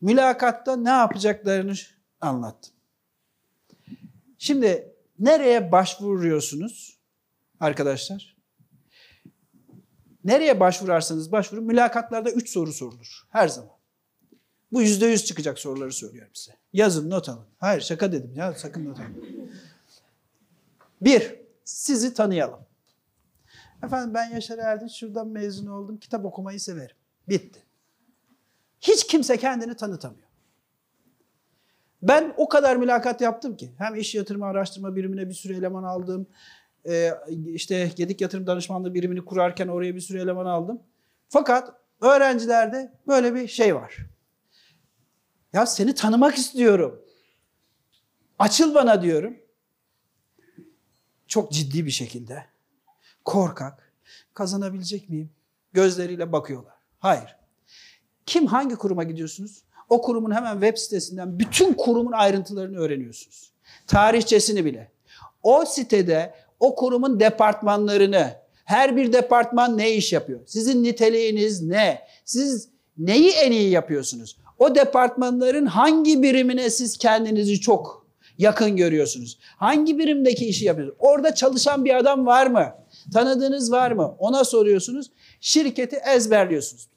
mülakatta ne yapacaklarını anlattım. Şimdi nereye başvuruyorsunuz arkadaşlar? Nereye başvurarsanız başvurun mülakatlarda üç soru sorulur her zaman. Bu yüzde yüz çıkacak soruları söylüyorum size. Yazın not alın. Hayır şaka dedim ya sakın not alın. Bir, sizi tanıyalım. Efendim ben Yaşar Erdinç şuradan mezun oldum. Kitap okumayı severim. Bitti. Hiç kimse kendini tanıtamıyor. Ben o kadar mülakat yaptım ki hem iş yatırımı araştırma birimine bir sürü eleman aldım. Ee, işte Gedik Yatırım Danışmanlığı birimini kurarken oraya bir sürü eleman aldım. Fakat öğrencilerde böyle bir şey var. Ya seni tanımak istiyorum. Açıl bana diyorum. Çok ciddi bir şekilde korkak, Kazanabilecek miyim? Gözleriyle bakıyorlar. Hayır. Kim hangi kuruma gidiyorsunuz? O kurumun hemen web sitesinden bütün kurumun ayrıntılarını öğreniyorsunuz. Tarihçesini bile. O sitede o kurumun departmanlarını, her bir departman ne iş yapıyor? Sizin niteliğiniz ne? Siz neyi en iyi yapıyorsunuz? O departmanların hangi birimine siz kendinizi çok yakın görüyorsunuz? Hangi birimdeki işi yapıyorsunuz? Orada çalışan bir adam var mı? Tanıdığınız var mı? Ona soruyorsunuz. Şirketi ezberliyorsunuz.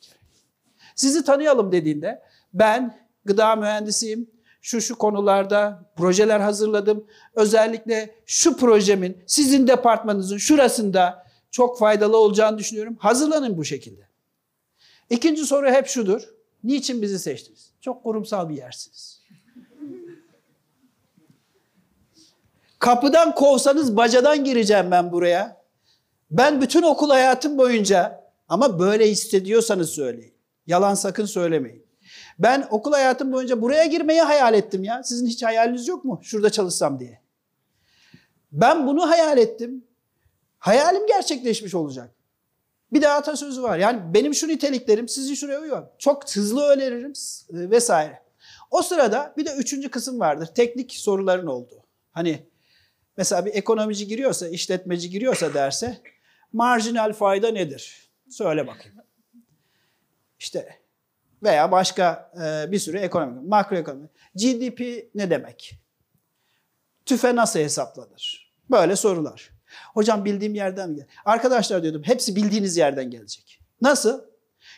Sizi tanıyalım dediğinde ben gıda mühendisiyim. Şu şu konularda projeler hazırladım. Özellikle şu projemin sizin departmanınızın şurasında çok faydalı olacağını düşünüyorum. Hazırlanın bu şekilde. İkinci soru hep şudur. Niçin bizi seçtiniz? Çok kurumsal bir yersiniz. Kapıdan kovsanız bacadan gireceğim ben buraya. Ben bütün okul hayatım boyunca ama böyle hissediyorsanız söyleyin. Yalan sakın söylemeyin. Ben okul hayatım boyunca buraya girmeyi hayal ettim ya. Sizin hiç hayaliniz yok mu? Şurada çalışsam diye. Ben bunu hayal ettim. Hayalim gerçekleşmiş olacak. Bir de atasözü var. Yani benim şu niteliklerim sizi şuraya uyuyor. Çok hızlı öneririm e, vesaire. O sırada bir de üçüncü kısım vardır. Teknik soruların olduğu. Hani mesela bir ekonomici giriyorsa, işletmeci giriyorsa derse marjinal fayda nedir? Söyle bakayım. İşte veya başka e, bir sürü ekonomi, makroekonomi. GDP ne demek? Tüfe nasıl hesaplanır? Böyle sorular. Hocam bildiğim yerden gel? Arkadaşlar diyordum hepsi bildiğiniz yerden gelecek. Nasıl?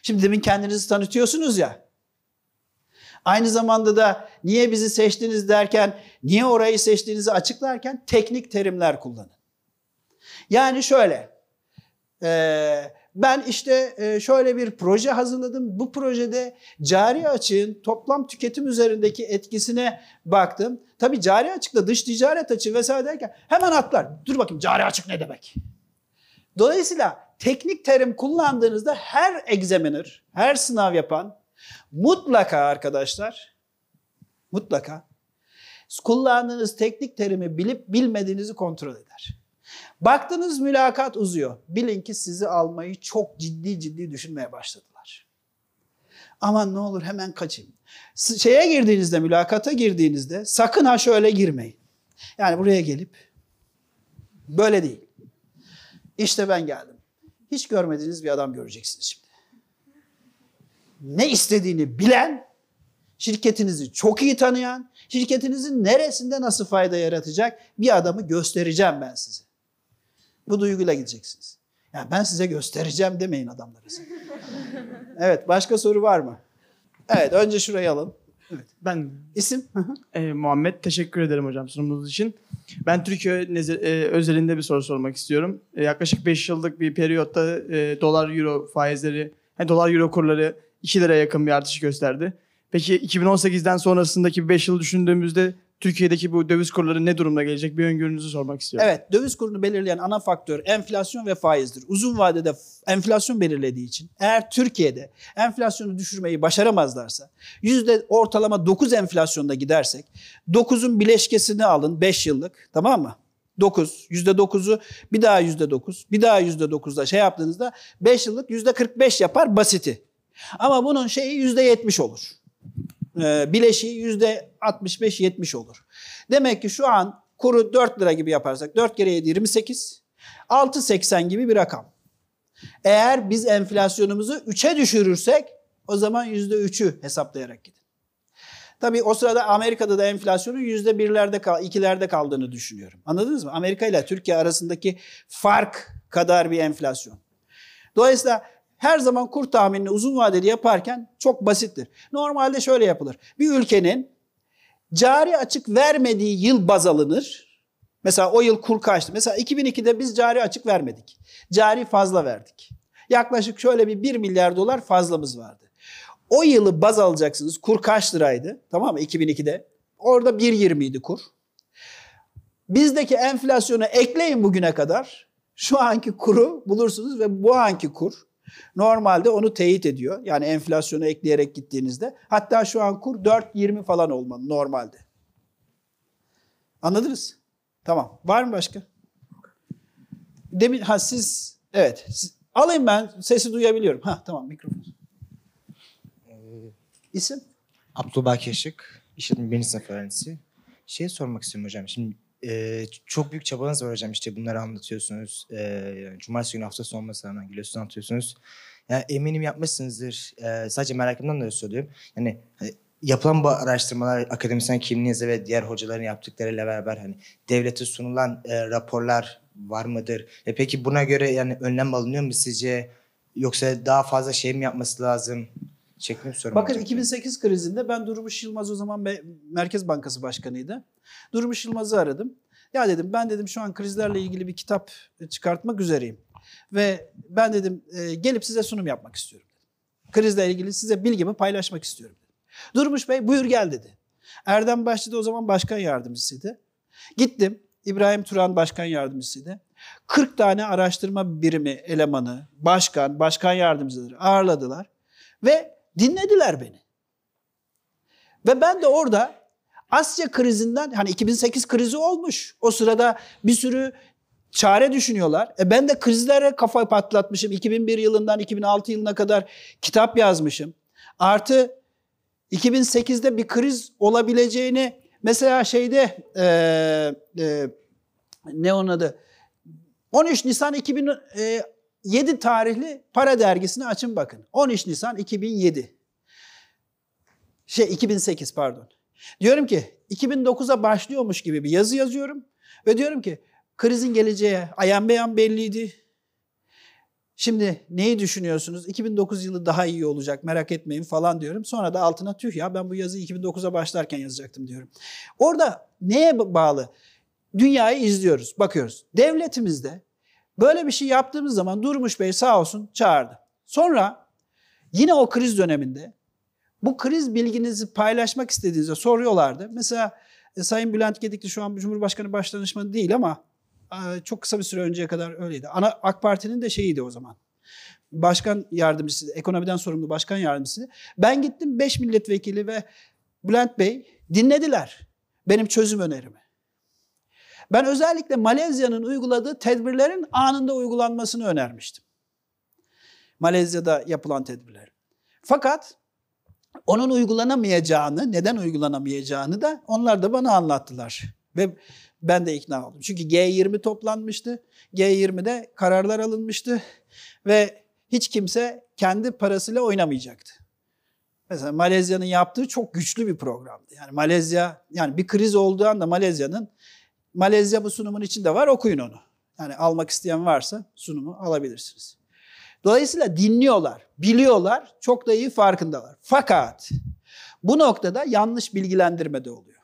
Şimdi demin kendinizi tanıtıyorsunuz ya. Aynı zamanda da niye bizi seçtiniz derken, niye orayı seçtiğinizi açıklarken teknik terimler kullanın. Yani şöyle, e, ben işte e, şöyle bir proje hazırladım. Bu projede cari açığın toplam tüketim üzerindeki etkisine baktım. Tabii cari açıkla dış ticaret açığı vesaire derken hemen atlar. Dur bakayım cari açık ne demek? Dolayısıyla teknik terim kullandığınızda her examiner, her sınav yapan mutlaka arkadaşlar, mutlaka kullandığınız teknik terimi bilip bilmediğinizi kontrol eder. Baktınız mülakat uzuyor. Bilin ki sizi almayı çok ciddi ciddi düşünmeye başladılar. Aman ne olur hemen kaçayım. Şeye girdiğinizde, mülakata girdiğinizde sakın ha şöyle girmeyin. Yani buraya gelip böyle değil. İşte ben geldim. Hiç görmediğiniz bir adam göreceksiniz şimdi. Ne istediğini bilen, şirketinizi çok iyi tanıyan, şirketinizin neresinde nasıl fayda yaratacak bir adamı göstereceğim ben size. Bu duyguyla gideceksiniz. Yani ben size göstereceğim demeyin adamlara. evet başka soru var mı? Evet önce şurayı alalım. Evet. Ben İsim? e, Muhammed teşekkür ederim hocam sunumunuz için. Ben Türkiye neze- e, özelinde bir soru sormak istiyorum. E, yaklaşık 5 yıllık bir periyotta e, dolar euro faizleri, yani dolar euro kurları 2 liraya yakın bir artış gösterdi. Peki 2018'den sonrasındaki 5 yıl düşündüğümüzde Türkiye'deki bu döviz kurları ne durumda gelecek bir öngörünüzü sormak istiyorum. Evet döviz kurunu belirleyen ana faktör enflasyon ve faizdir. Uzun vadede enflasyon belirlediği için eğer Türkiye'de enflasyonu düşürmeyi başaramazlarsa yüzde ortalama 9 enflasyonda gidersek 9'un bileşkesini alın 5 yıllık tamam mı? 9, yüzde 9'u bir daha yüzde 9, bir daha yüzde 9'da şey yaptığınızda 5 yıllık yüzde 45 yapar basiti. Ama bunun şeyi yüzde 70 olur. Ee, bileşiği yüzde 65-70 olur. Demek ki şu an kuru 4 lira gibi yaparsak 4 kere 7 28, 6.80 gibi bir rakam. Eğer biz enflasyonumuzu 3'e düşürürsek o zaman yüzde 3'ü hesaplayarak gidin. Tabii o sırada Amerika'da da enflasyonun yüzde birlerde, ikilerde kaldığını düşünüyorum. Anladınız mı? Amerika ile Türkiye arasındaki fark kadar bir enflasyon. Dolayısıyla her zaman kur tahminini uzun vadeli yaparken çok basittir. Normalde şöyle yapılır. Bir ülkenin cari açık vermediği yıl baz alınır. Mesela o yıl kur kaçtı? Mesela 2002'de biz cari açık vermedik. Cari fazla verdik. Yaklaşık şöyle bir 1 milyar dolar fazlamız vardı. O yılı baz alacaksınız. Kur kaç liraydı? Tamam mı? 2002'de. Orada 1.20 idi kur. Bizdeki enflasyonu ekleyin bugüne kadar. Şu anki kuru bulursunuz ve bu anki kur Normalde onu teyit ediyor. Yani enflasyonu ekleyerek gittiğinizde. Hatta şu an kur 4.20 falan olmalı normalde. Anladınız? Tamam. Var mı başka? Demin ha siz Evet. siz- alayım ben. Sesi duyabiliyorum. Ha tamam mikrofon. İsim? Abdülbaki Keşik, işletme birinci sınıf öğrencisi. Şey sormak istiyorum hocam. Şimdi e, çok büyük çabanız var hocam. İşte bunları anlatıyorsunuz. E, yani cumartesi günü hafta sonu olmasına rağmen geliyorsunuz anlatıyorsunuz. Ya eminim yapmışsınızdır. E, sadece merakımdan da söylüyorum. Yani hani, yapılan bu araştırmalar akademisyen kimliğinizle ve diğer hocaların yaptıklarıyla beraber hani devlete sunulan e, raporlar var mıdır? E, peki buna göre yani önlem alınıyor mu sizce? Yoksa daha fazla şey mi yapması lazım? Şeklinde bir Bakın olacak. 2008 krizinde ben Durmuş Yılmaz o zaman Merkez Bankası Başkanıydı. Durmuş Yılmaz'ı aradım. Ya dedim ben dedim şu an krizlerle ilgili bir kitap çıkartmak üzereyim. Ve ben dedim e, gelip size sunum yapmak istiyorum. Krizle ilgili size bilgimi paylaşmak istiyorum. Durmuş Bey buyur gel dedi. Erdem Başçı da o zaman başkan yardımcısıydı. Gittim. İbrahim Turan başkan yardımcısıydı. 40 tane araştırma birimi elemanı, başkan, başkan yardımcıları ağırladılar. Ve dinlediler beni. Ve ben de orada Asya krizinden hani 2008 krizi olmuş. O sırada bir sürü çare düşünüyorlar. E ben de krizlere kafa patlatmışım. 2001 yılından 2006 yılına kadar kitap yazmışım. Artı 2008'de bir kriz olabileceğini mesela şeyde e, e, ne onun adı 13 Nisan 2007 tarihli Para Dergisi'ni açın bakın. 13 Nisan 2007. Şey 2008 pardon. Diyorum ki 2009'a başlıyormuş gibi bir yazı yazıyorum ve diyorum ki krizin geleceği ayan beyan belliydi. Şimdi neyi düşünüyorsunuz? 2009 yılı daha iyi olacak merak etmeyin falan diyorum. Sonra da altına tüh ya ben bu yazıyı 2009'a başlarken yazacaktım diyorum. Orada neye bağlı? Dünyayı izliyoruz, bakıyoruz. Devletimizde böyle bir şey yaptığımız zaman Durmuş Bey sağ olsun çağırdı. Sonra yine o kriz döneminde bu kriz bilginizi paylaşmak istediğinizde soruyorlardı. Mesela e, Sayın Bülent Gedikli şu an Cumhurbaşkanı Başdanışmanı değil ama e, çok kısa bir süre önceye kadar öyleydi. Ana AK Parti'nin de şeyiydi o zaman. Başkan yardımcısı, ekonomiden sorumlu başkan yardımcısı. Ben gittim 5 milletvekili ve Bülent Bey dinlediler benim çözüm önerimi. Ben özellikle Malezya'nın uyguladığı tedbirlerin anında uygulanmasını önermiştim. Malezya'da yapılan tedbirler. Fakat onun uygulanamayacağını, neden uygulanamayacağını da onlar da bana anlattılar. Ve ben de ikna oldum. Çünkü G20 toplanmıştı. G20'de kararlar alınmıştı ve hiç kimse kendi parasıyla oynamayacaktı. Mesela Malezya'nın yaptığı çok güçlü bir programdı. Yani Malezya, yani bir kriz olduğu anda Malezya'nın, Malezya bu sunumun içinde var okuyun onu. Yani almak isteyen varsa sunumu alabilirsiniz. Dolayısıyla dinliyorlar, biliyorlar, çok da iyi farkındalar. Fakat bu noktada yanlış bilgilendirme de oluyor.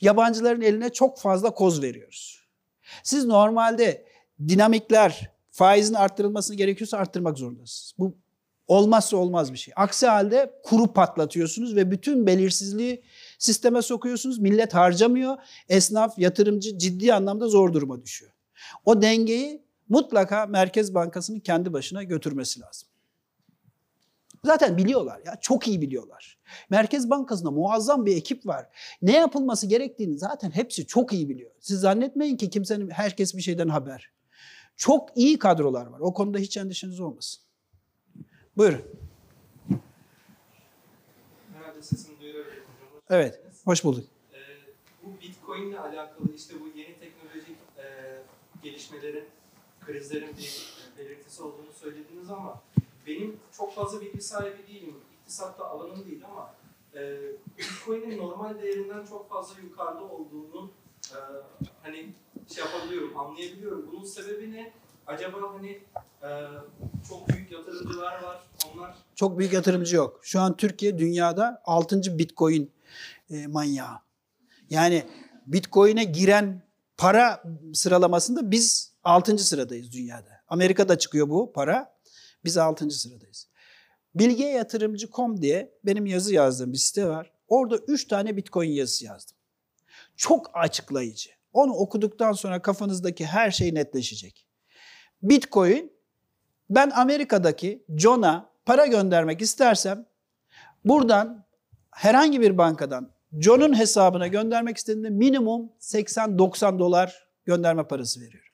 Yabancıların eline çok fazla koz veriyoruz. Siz normalde dinamikler, faizin arttırılmasını gerekiyorsa arttırmak zorundasınız. Bu olmazsa olmaz bir şey. Aksi halde kuru patlatıyorsunuz ve bütün belirsizliği sisteme sokuyorsunuz. Millet harcamıyor. Esnaf, yatırımcı ciddi anlamda zor duruma düşüyor. O dengeyi mutlaka Merkez Bankası'nın kendi başına götürmesi lazım. Zaten biliyorlar ya çok iyi biliyorlar. Merkez Bankası'nda muazzam bir ekip var. Ne yapılması gerektiğini zaten hepsi çok iyi biliyor. Siz zannetmeyin ki kimsenin herkes bir şeyden haber. Çok iyi kadrolar var. O konuda hiç endişeniz olmasın. Buyurun. Herhalde sesimi duyurabilirim. hocam. Hoş Evet. Hoş bulduk. Ee, bu Bitcoin ile alakalı işte bu yeni teknolojik e, gelişmelerin, krizlerin bir belirtisi olduğunu söylediniz ama benim çok fazla bilgi sahibi değilim. İktisatta alanım değil ama e, Bitcoin'in normal değerinden çok fazla yukarıda olduğunu e, hani şey yapabiliyorum, anlayabiliyorum. Bunun sebebi ne? Acaba hani e, çok büyük yatırımcılar var, onlar Çok büyük yatırımcı yok. Şu an Türkiye dünyada 6. Bitcoin e, manyağı. Yani Bitcoin'e giren para sıralamasında biz 6. sıradayız dünyada. Amerika'da çıkıyor bu para. Biz 6. sıradayız. Bilgeyatırımcı.com diye benim yazı yazdığım bir site var. Orada 3 tane Bitcoin yazısı yazdım. Çok açıklayıcı. Onu okuduktan sonra kafanızdaki her şey netleşecek. Bitcoin ben Amerika'daki John'a para göndermek istersem buradan herhangi bir bankadan John'un hesabına göndermek istediğimde minimum 80-90 dolar gönderme parası veriyorum.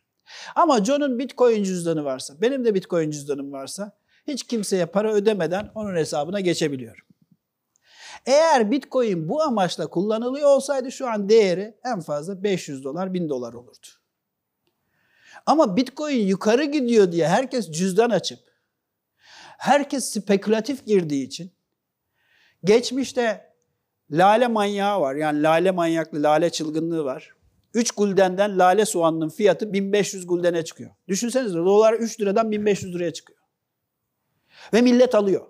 Ama John'un Bitcoin cüzdanı varsa, benim de Bitcoin cüzdanım varsa hiç kimseye para ödemeden onun hesabına geçebiliyorum. Eğer Bitcoin bu amaçla kullanılıyor olsaydı şu an değeri en fazla 500 dolar, 1000 dolar olurdu. Ama Bitcoin yukarı gidiyor diye herkes cüzdan açıp, herkes spekülatif girdiği için, geçmişte lale manyağı var. Yani lale manyaklı, lale çılgınlığı var. 3 guldenden lale soğanının fiyatı 1500 guldene çıkıyor. Düşünsenize dolar 3 liradan 1500 liraya çıkıyor. Ve millet alıyor.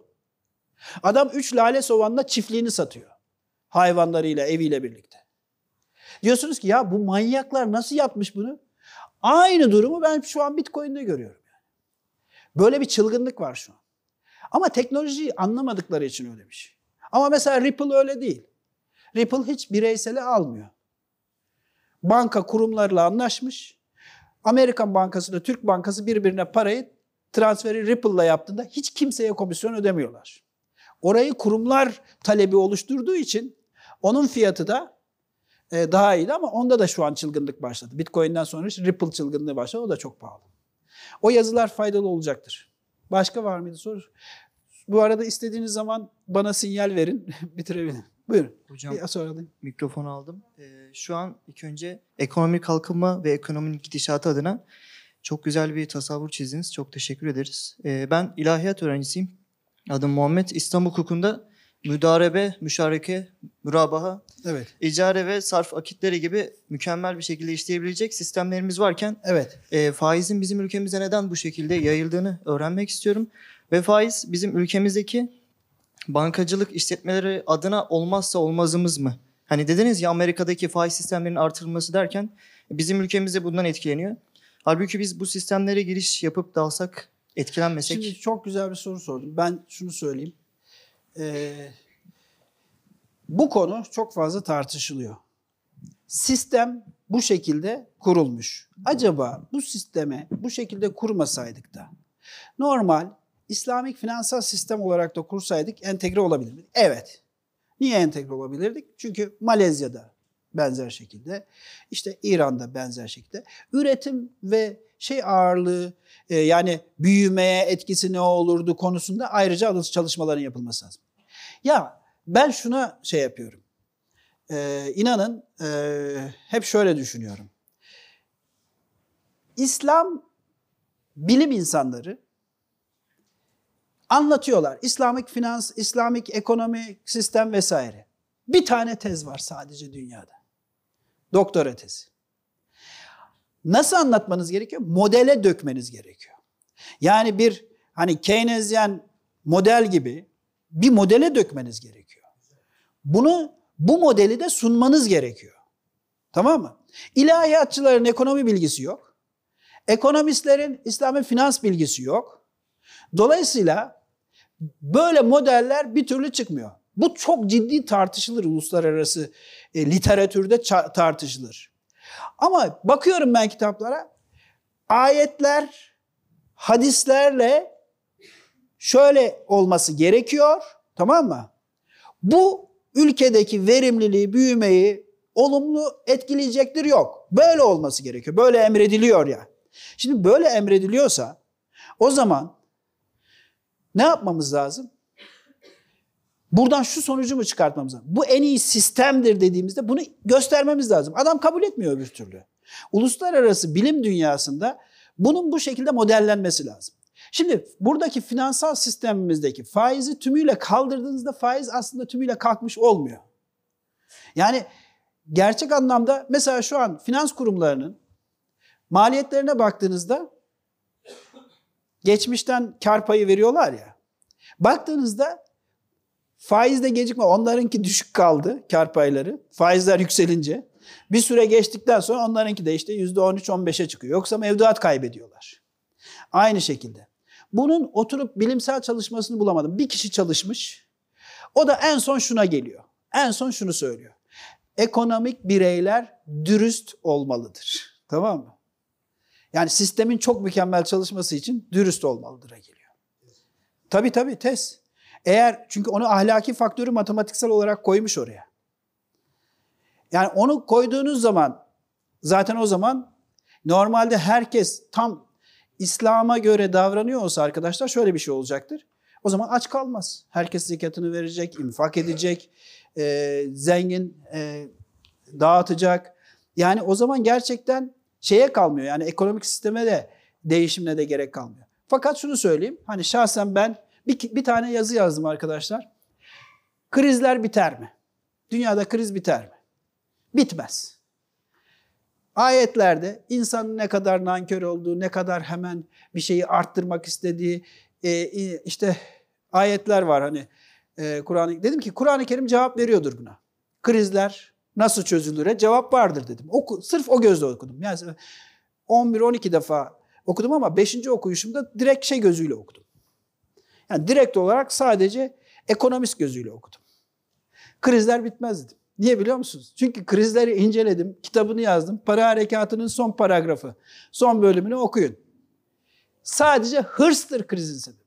Adam 3 lale soğanla çiftliğini satıyor. Hayvanlarıyla, eviyle birlikte. Diyorsunuz ki ya bu manyaklar nasıl yapmış bunu? Aynı durumu ben şu an Bitcoin'de görüyorum. Böyle bir çılgınlık var şu an. Ama teknolojiyi anlamadıkları için öyle bir şey. Ama mesela Ripple öyle değil. Ripple hiç bireyseli almıyor. Banka kurumlarla anlaşmış. Amerikan Bankası ile Türk Bankası birbirine parayı transferi Ripple'la yaptığında hiç kimseye komisyon ödemiyorlar. Orayı kurumlar talebi oluşturduğu için onun fiyatı da e, daha iyiydi ama onda da şu an çılgınlık başladı. Bitcoin'den sonra Ripple çılgınlığı başladı. O da çok pahalı. O yazılar faydalı olacaktır. Başka var mıydı soru? Bu arada istediğiniz zaman bana sinyal verin. Bitirebilirim. Buyurun. Hocam Bir soru alayım. mikrofonu aldım. Ee, şu an ilk önce ekonomik kalkınma ve ekonominin gidişatı adına çok güzel bir tasavvur çizdiniz. Çok teşekkür ederiz. Ee, ben ilahiyat öğrencisiyim. Adım Muhammed. İslam hukukunda müdarebe, müşareke, mürabaha, Evet. icare ve sarf akitleri gibi mükemmel bir şekilde işleyebilecek sistemlerimiz varken Evet. e, faizin bizim ülkemize neden bu şekilde yayıldığını öğrenmek istiyorum. Ve faiz bizim ülkemizdeki bankacılık işletmeleri adına olmazsa olmazımız mı? Hani dediniz ya Amerika'daki faiz sistemlerinin artırılması derken bizim ülkemizde bundan etkileniyor. Halbuki biz bu sistemlere giriş yapıp dalsak etkilenmesek Şimdi çok güzel bir soru sordum. Ben şunu söyleyeyim. Ee, bu konu çok fazla tartışılıyor. Sistem bu şekilde kurulmuş. Acaba bu sisteme bu şekilde kurmasaydık da normal İslamik finansal sistem olarak da kursaydık entegre olabilir miydik? Evet. Niye entegre olabilirdik? Çünkü Malezya'da benzer şekilde, işte İran'da benzer şekilde üretim ve şey ağırlığı e, yani büyümeye etkisi ne olurdu konusunda ayrıca çalışmaların yapılması lazım. Ya ben şuna şey yapıyorum. E, inanın e, hep şöyle düşünüyorum. İslam bilim insanları anlatıyorlar. İslamik finans, İslamik ekonomi sistem vesaire. Bir tane tez var sadece dünyada. Doktora tezi. Nasıl anlatmanız gerekiyor? Modele dökmeniz gerekiyor. Yani bir hani Keynesyen model gibi bir modele dökmeniz gerekiyor. Bunu bu modeli de sunmanız gerekiyor. Tamam mı? İlahiyatçıların ekonomi bilgisi yok. Ekonomistlerin İslami finans bilgisi yok. Dolayısıyla böyle modeller bir türlü çıkmıyor. Bu çok ciddi tartışılır uluslararası e, literatürde tartışılır. Ama bakıyorum ben kitaplara ayetler hadislerle şöyle olması gerekiyor tamam mı? Bu ülkedeki verimliliği, büyümeyi olumlu etkileyecektir yok. Böyle olması gerekiyor. Böyle emrediliyor ya. Şimdi böyle emrediliyorsa o zaman ne yapmamız lazım? Buradan şu sonucu mu çıkartmamız lazım? Bu en iyi sistemdir dediğimizde bunu göstermemiz lazım. Adam kabul etmiyor öbür türlü. Uluslararası bilim dünyasında bunun bu şekilde modellenmesi lazım. Şimdi buradaki finansal sistemimizdeki faizi tümüyle kaldırdığınızda faiz aslında tümüyle kalkmış olmuyor. Yani gerçek anlamda mesela şu an finans kurumlarının maliyetlerine baktığınızda geçmişten kar payı veriyorlar ya. Baktığınızda faizde gecikme onlarınki düşük kaldı kar payları. Faizler yükselince. Bir süre geçtikten sonra onlarınki de işte %13-15'e çıkıyor. Yoksa mevduat kaybediyorlar. Aynı şekilde. Bunun oturup bilimsel çalışmasını bulamadım. Bir kişi çalışmış. O da en son şuna geliyor. En son şunu söylüyor. Ekonomik bireyler dürüst olmalıdır. Tamam mı? Yani sistemin çok mükemmel çalışması için dürüst olmalıdır'a geliyor. Tabii tabii tez. Eğer çünkü onu ahlaki faktörü matematiksel olarak koymuş oraya. Yani onu koyduğunuz zaman zaten o zaman Normalde herkes tam İslam'a göre davranıyor olsa arkadaşlar şöyle bir şey olacaktır. O zaman aç kalmaz. Herkes zekatını verecek, infak edecek, e, zengin e, dağıtacak. Yani o zaman gerçekten şeye kalmıyor. Yani ekonomik sisteme de değişimine de gerek kalmıyor. Fakat şunu söyleyeyim. Hani şahsen ben bir, bir tane yazı yazdım arkadaşlar. Krizler biter mi? Dünyada kriz biter mi? Bitmez. Ayetlerde insanın ne kadar nankör olduğu, ne kadar hemen bir şeyi arttırmak istediği e, işte ayetler var hani e, Kur'an dedim ki Kur'an-ı Kerim cevap veriyordur buna. Krizler nasıl çözülüre cevap vardır dedim. Oku, sırf o gözle okudum. Yani 11-12 defa okudum ama 5. okuyuşumda direkt şey gözüyle okudum. Yani direkt olarak sadece ekonomist gözüyle okudum. Krizler bitmez dedim. Niye biliyor musunuz? Çünkü krizleri inceledim, kitabını yazdım. Para harekatının son paragrafı, son bölümünü okuyun. Sadece hırstır krizin sebebi.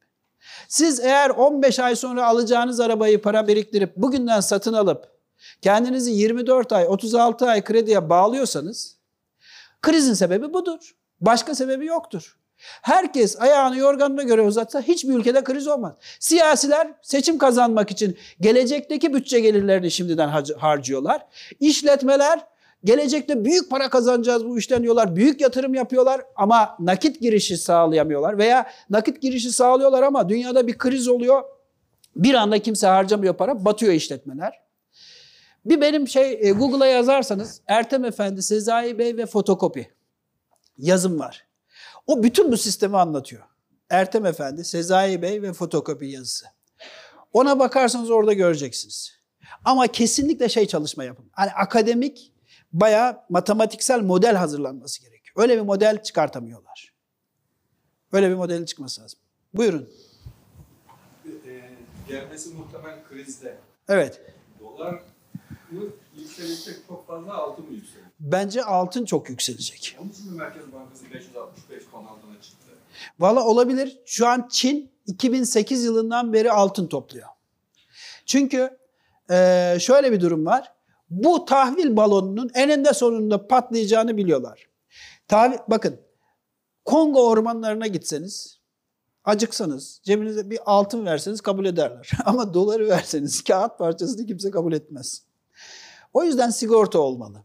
Siz eğer 15 ay sonra alacağınız arabayı para biriktirip bugünden satın alıp kendinizi 24 ay, 36 ay krediye bağlıyorsanız krizin sebebi budur. Başka sebebi yoktur. Herkes ayağını yorganına göre uzatsa hiçbir ülkede kriz olmaz. Siyasiler seçim kazanmak için gelecekteki bütçe gelirlerini şimdiden harcıyorlar. İşletmeler gelecekte büyük para kazanacağız bu işten diyorlar. Büyük yatırım yapıyorlar ama nakit girişi sağlayamıyorlar. Veya nakit girişi sağlıyorlar ama dünyada bir kriz oluyor. Bir anda kimse harcamıyor para, batıyor işletmeler. Bir benim şey e, Google'a yazarsanız Ertem Efendi, Sezai Bey ve fotokopi yazım var. O bütün bu sistemi anlatıyor. Ertem Efendi, Sezai Bey ve fotokopi yazısı. Ona bakarsanız orada göreceksiniz. Ama kesinlikle şey çalışma yapın. Hani akademik bayağı matematiksel model hazırlanması gerekiyor. Öyle bir model çıkartamıyorlar. Öyle bir modelin çıkması lazım. Buyurun. E, gelmesi muhtemel krizde. Evet. Dolar yükselecek çok fazla altın mı yükselecek? Bence altın çok yükselecek. Onun için mi Merkez Bankası 565 ton altına çıktı? Valla olabilir. Şu an Çin 2008 yılından beri altın topluyor. Çünkü e, şöyle bir durum var. Bu tahvil balonunun eninde sonunda patlayacağını biliyorlar. Tahvil, bakın Kongo ormanlarına gitseniz, acıksanız, cebinize bir altın verseniz kabul ederler. Ama doları verseniz, kağıt parçasını kimse kabul etmez. O yüzden sigorta olmalı.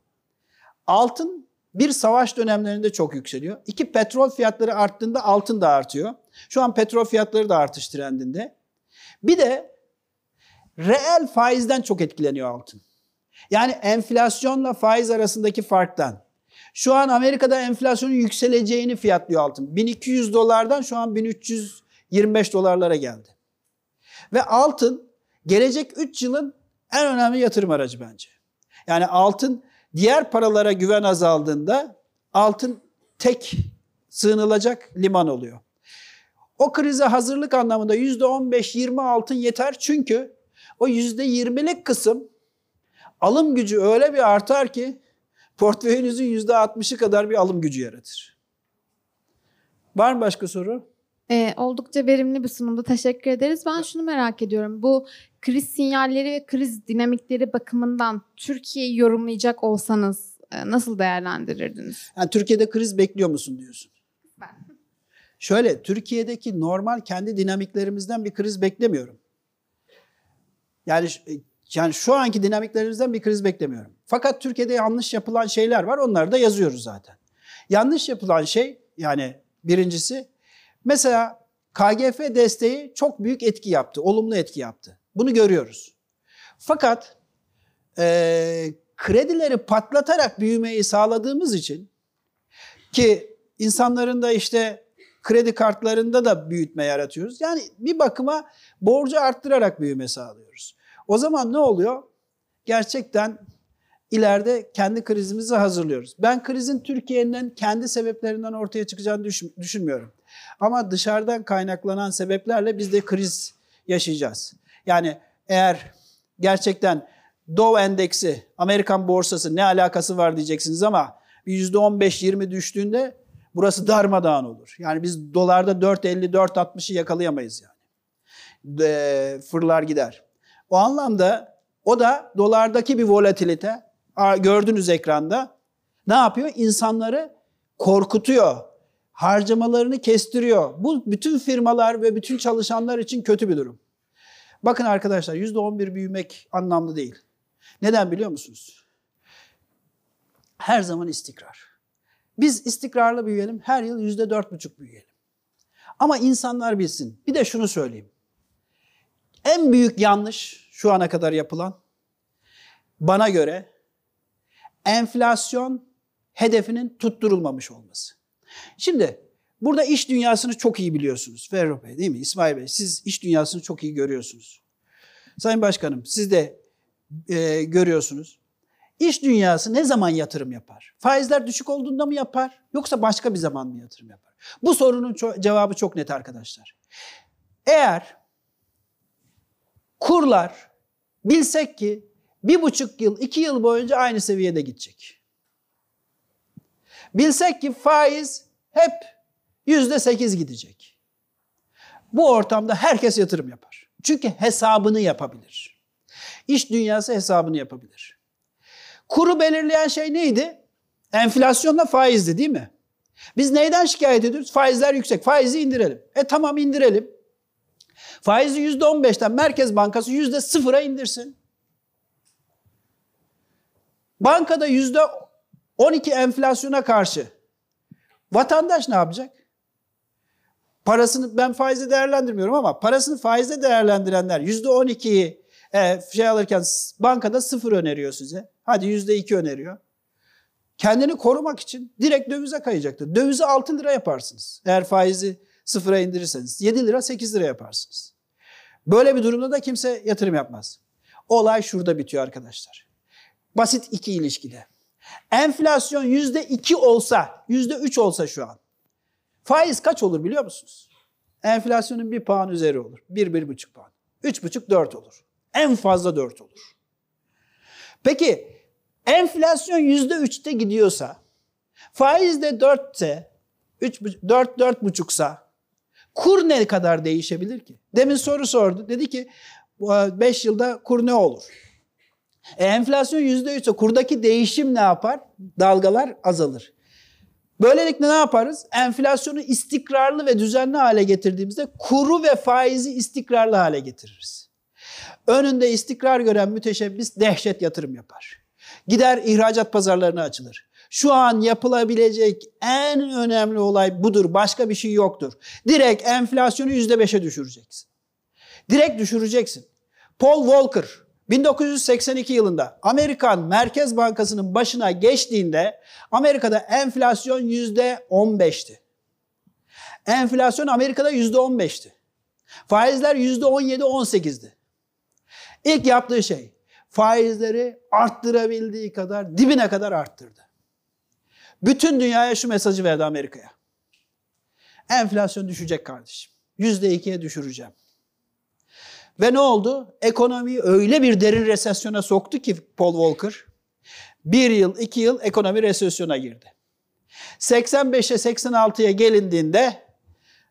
Altın bir savaş dönemlerinde çok yükseliyor. İki petrol fiyatları arttığında altın da artıyor. Şu an petrol fiyatları da artış trendinde. Bir de reel faizden çok etkileniyor altın. Yani enflasyonla faiz arasındaki farktan. Şu an Amerika'da enflasyonun yükseleceğini fiyatlıyor altın. 1200 dolardan şu an 1325 dolarlara geldi. Ve altın gelecek 3 yılın en önemli yatırım aracı bence. Yani altın diğer paralara güven azaldığında altın tek sığınılacak liman oluyor. O krize hazırlık anlamında %15-20 altın yeter çünkü o %20'lik kısım alım gücü öyle bir artar ki portföyünüzün %60'ı kadar bir alım gücü yaratır. Var mı başka soru? Ee, oldukça verimli bir sunumdu. Teşekkür ederiz. Ben şunu merak ediyorum. Bu kriz sinyalleri ve kriz dinamikleri bakımından Türkiye'yi yorumlayacak olsanız e, nasıl değerlendirirdiniz? Yani Türkiye'de kriz bekliyor musun diyorsun? Ben. Şöyle, Türkiye'deki normal kendi dinamiklerimizden bir kriz beklemiyorum. Yani e, yani şu anki dinamiklerimizden bir kriz beklemiyorum. Fakat Türkiye'de yanlış yapılan şeyler var. Onları da yazıyoruz zaten. Yanlış yapılan şey yani birincisi mesela KGF desteği çok büyük etki yaptı. Olumlu etki yaptı. Bunu görüyoruz. Fakat e, kredileri patlatarak büyümeyi sağladığımız için ki insanların da işte kredi kartlarında da büyütme yaratıyoruz. Yani bir bakıma borcu arttırarak büyüme sağlıyoruz. O zaman ne oluyor? Gerçekten ileride kendi krizimizi hazırlıyoruz. Ben krizin Türkiye'nin kendi sebeplerinden ortaya çıkacağını düşünmüyorum. Ama dışarıdan kaynaklanan sebeplerle biz de kriz yaşayacağız. Yani eğer gerçekten Dow endeksi, Amerikan borsası ne alakası var diyeceksiniz ama %15-20 düştüğünde burası darmadağın olur. Yani biz dolarda 4.50-4.60'ı yakalayamayız yani. E, fırlar gider. O anlamda o da dolardaki bir volatilite gördünüz ekranda ne yapıyor? İnsanları korkutuyor. Harcamalarını kestiriyor. Bu bütün firmalar ve bütün çalışanlar için kötü bir durum. Bakın arkadaşlar %11 büyümek anlamlı değil. Neden biliyor musunuz? Her zaman istikrar. Biz istikrarlı büyüyelim, her yıl %4,5 büyüyelim. Ama insanlar bilsin. Bir de şunu söyleyeyim. En büyük yanlış şu ana kadar yapılan bana göre enflasyon hedefinin tutturulmamış olması. Şimdi burada iş dünyasını çok iyi biliyorsunuz. Ferro Bey değil mi? İsmail Bey siz iş dünyasını çok iyi görüyorsunuz. Sayın Başkanım siz de e, görüyorsunuz. İş dünyası ne zaman yatırım yapar? Faizler düşük olduğunda mı yapar? Yoksa başka bir zaman mı yatırım yapar? Bu sorunun ço- cevabı çok net arkadaşlar. Eğer kurlar bilsek ki bir buçuk yıl, iki yıl boyunca aynı seviyede gidecek. Bilsek ki faiz hep yüzde sekiz gidecek. Bu ortamda herkes yatırım yapar. Çünkü hesabını yapabilir. İş dünyası hesabını yapabilir. Kuru belirleyen şey neydi? Enflasyonla faizdi değil mi? Biz neyden şikayet ediyoruz? Faizler yüksek. Faizi indirelim. E tamam indirelim. Faizi yüzde on beşten Merkez Bankası yüzde sıfıra indirsin. Bankada yüzde 12 enflasyona karşı vatandaş ne yapacak? Parasını ben faize değerlendirmiyorum ama parasını faize değerlendirenler yüzde 12'yi e, şey alırken bankada sıfır öneriyor size. Hadi yüzde 2 öneriyor. Kendini korumak için direkt dövize kayacaktır. Dövizi 6 lira yaparsınız. Eğer faizi sıfıra indirirseniz 7 lira 8 lira yaparsınız. Böyle bir durumda da kimse yatırım yapmaz. Olay şurada bitiyor arkadaşlar. Basit iki ilişkide. Enflasyon yüzde iki olsa, yüzde üç olsa şu an. Faiz kaç olur biliyor musunuz? Enflasyonun bir puan üzeri olur. Bir, bir buçuk puan. Üç buçuk, dört olur. En fazla dört olur. Peki enflasyon yüzde üçte gidiyorsa, faiz de dörtse, üç, dört, dört buçuksa, kur ne kadar değişebilir ki? Demin soru sordu. Dedi ki 5 yılda kur ne olur? E, enflasyon yüzde üçse kurdaki değişim ne yapar? Dalgalar azalır. Böylelikle ne yaparız? Enflasyonu istikrarlı ve düzenli hale getirdiğimizde kuru ve faizi istikrarlı hale getiririz. Önünde istikrar gören müteşebbis dehşet yatırım yapar. Gider ihracat pazarlarına açılır. Şu an yapılabilecek en önemli olay budur. Başka bir şey yoktur. Direkt enflasyonu yüzde beşe düşüreceksin. Direkt düşüreceksin. Paul Volcker 1982 yılında Amerikan Merkez Bankası'nın başına geçtiğinde Amerika'da enflasyon yüzde 15'ti. Enflasyon Amerika'da yüzde 15'ti. Faizler yüzde 17-18'di. İlk yaptığı şey faizleri arttırabildiği kadar dibine kadar arttırdı. Bütün dünyaya şu mesajı verdi Amerika'ya. Enflasyon düşecek kardeşim. Yüzde ikiye düşüreceğim. Ve ne oldu? Ekonomiyi öyle bir derin resesyona soktu ki Paul Volcker. Bir yıl, iki yıl ekonomi resesyona girdi. 85'e 86'ya gelindiğinde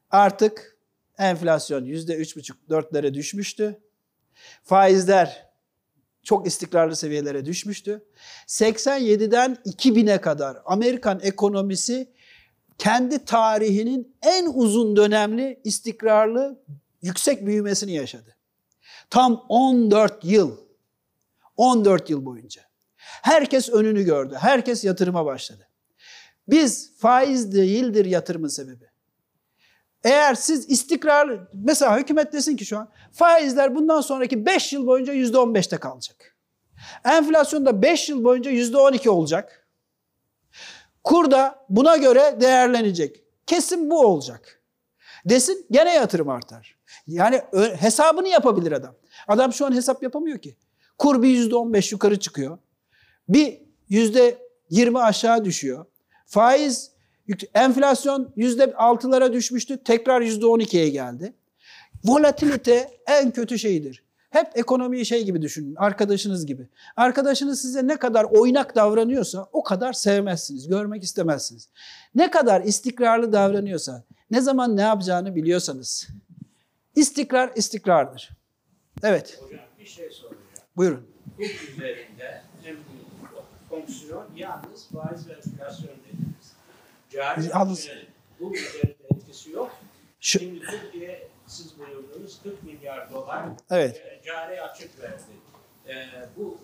artık enflasyon yüzde üç buçuk dörtlere düşmüştü. Faizler çok istikrarlı seviyelere düşmüştü. 87'den 2000'e kadar Amerikan ekonomisi kendi tarihinin en uzun dönemli istikrarlı yüksek büyümesini yaşadı. Tam 14 yıl. 14 yıl boyunca. Herkes önünü gördü. Herkes yatırıma başladı. Biz faiz değildir yatırımın sebebi. Eğer siz istikrarlı, mesela hükümet desin ki şu an faizler bundan sonraki 5 yıl boyunca %15'te kalacak. Enflasyon da 5 yıl boyunca %12 olacak. Kur da buna göre değerlenecek. Kesin bu olacak. Desin gene yatırım artar. Yani hesabını yapabilir adam. Adam şu an hesap yapamıyor ki. Kur bir yüzde on beş yukarı çıkıyor. Bir yüzde yirmi aşağı düşüyor. Faiz, enflasyon yüzde altılara düşmüştü. Tekrar yüzde on ikiye geldi. Volatilite en kötü şeydir. Hep ekonomiyi şey gibi düşünün, arkadaşınız gibi. Arkadaşınız size ne kadar oynak davranıyorsa o kadar sevmezsiniz, görmek istemezsiniz. Ne kadar istikrarlı davranıyorsa, ne zaman ne yapacağını biliyorsanız. İstikrar istikrardır. Evet. Hocam bir şey soracağım. Buyurun. Bu üzerinde en büyük fonksiyon yalnız faiz ve enflasyon dediniz. Cari Yalnız- açığın bu üzerinde etkisi yok. Şu, Şimdi Türkiye siz buyurdunuz 40 milyar dolar evet. e, cari açık verdi. E, bu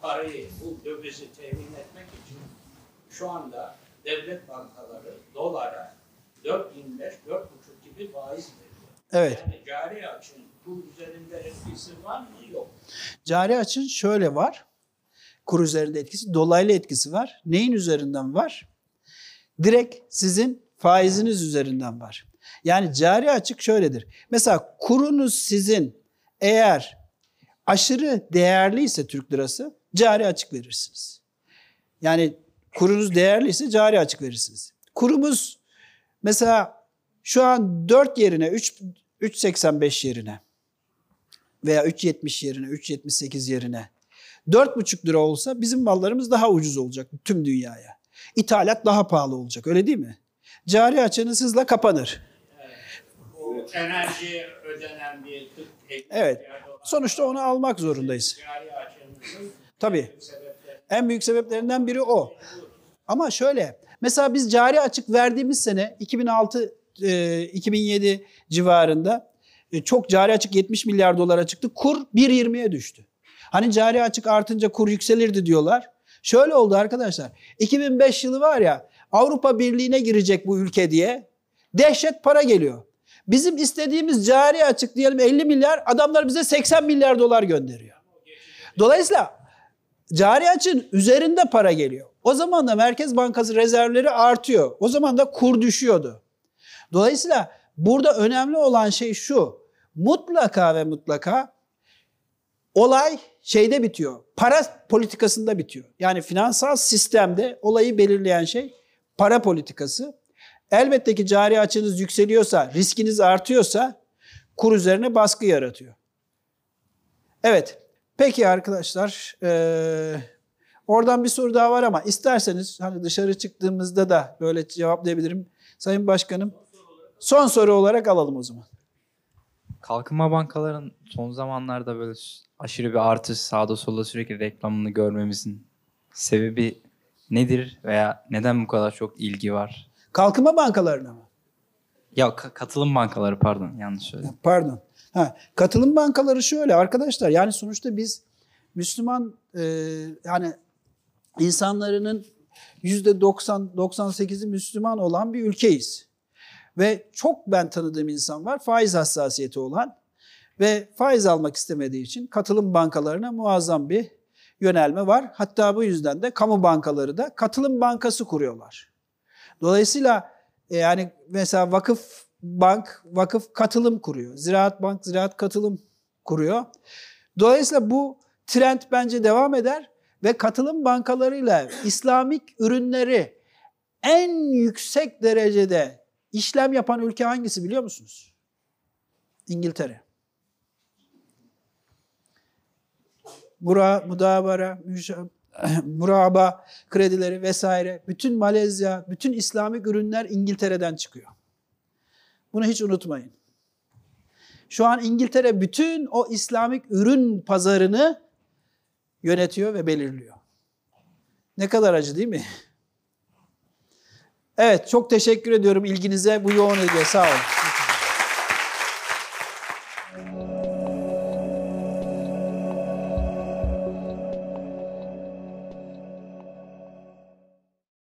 parayı, bu dövizi temin etmek için şu anda devlet bankaları dolara 4.25, 4.5 gibi faiz veriyor. Evet. Yani cari açığın bu üzerinde etkisi var mı? Yok. Cari açın şöyle var. Kur üzerinde etkisi, dolaylı etkisi var. Neyin üzerinden var? Direkt sizin faiziniz üzerinden var. Yani cari açık şöyledir. Mesela kurunuz sizin eğer aşırı değerliyse Türk lirası cari açık verirsiniz. Yani kurunuz değerliyse cari açık verirsiniz. Kurumuz mesela şu an 4 yerine 3 3.85 yerine veya 3.70 yerine, 3.78 yerine 4.5 lira olsa bizim mallarımız daha ucuz olacak tüm dünyaya. İthalat daha pahalı olacak öyle değil mi? Cari açığınız hızla kapanır. O enerjiye ödenen bir 40 50 Evet. Sonuçta onu almak zorundayız. Tabii. En büyük sebeplerinden biri o. Ama şöyle mesela biz cari açık verdiğimiz sene 2006 e, 2007 civarında e, çok cari açık 70 milyar dolara çıktı. Kur 1.20'ye düştü. Hani cari açık artınca kur yükselirdi diyorlar. Şöyle oldu arkadaşlar. 2005 yılı var ya Avrupa Birliği'ne girecek bu ülke diye dehşet para geliyor. Bizim istediğimiz cari açık diyelim 50 milyar adamlar bize 80 milyar dolar gönderiyor. Dolayısıyla cari açın üzerinde para geliyor. O zaman da Merkez Bankası rezervleri artıyor. O zaman da kur düşüyordu. Dolayısıyla burada önemli olan şey şu. Mutlaka ve mutlaka olay şeyde bitiyor. Para politikasında bitiyor. Yani finansal sistemde olayı belirleyen şey para politikası. Elbette ki cari açınız yükseliyorsa, riskiniz artıyorsa kur üzerine baskı yaratıyor. Evet. Peki arkadaşlar. eee, oradan bir soru daha var ama isterseniz hani dışarı çıktığımızda da böyle cevaplayabilirim. Sayın Başkanım. Son soru olarak alalım o zaman. Kalkınma bankaların son zamanlarda böyle aşırı bir artış sağda solda sürekli reklamını görmemizin sebebi nedir veya neden bu kadar çok ilgi var? Kalkınma bankalarına mı? Ya ka- katılım bankaları pardon yanlış söyledim. Pardon. Ha, katılım bankaları şöyle arkadaşlar yani sonuçta biz Müslüman e, yani insanların yüzde 90 98'i Müslüman olan bir ülkeyiz. Ve çok ben tanıdığım insan var faiz hassasiyeti olan ve faiz almak istemediği için katılım bankalarına muazzam bir yönelme var. Hatta bu yüzden de kamu bankaları da katılım bankası kuruyorlar. Dolayısıyla e, yani mesela vakıf bank, vakıf katılım kuruyor. Ziraat bank, ziraat katılım kuruyor. Dolayısıyla bu trend bence devam eder ve katılım bankalarıyla İslamik ürünleri en yüksek derecede işlem yapan ülke hangisi biliyor musunuz? İngiltere. Mura, mudabara, müşa- muraba kredileri vesaire bütün Malezya, bütün İslamik ürünler İngiltere'den çıkıyor. Bunu hiç unutmayın. Şu an İngiltere bütün o İslamik ürün pazarını yönetiyor ve belirliyor. Ne kadar acı değil mi? Evet çok teşekkür ediyorum ilginize bu yoğun ilgiye sağ olun.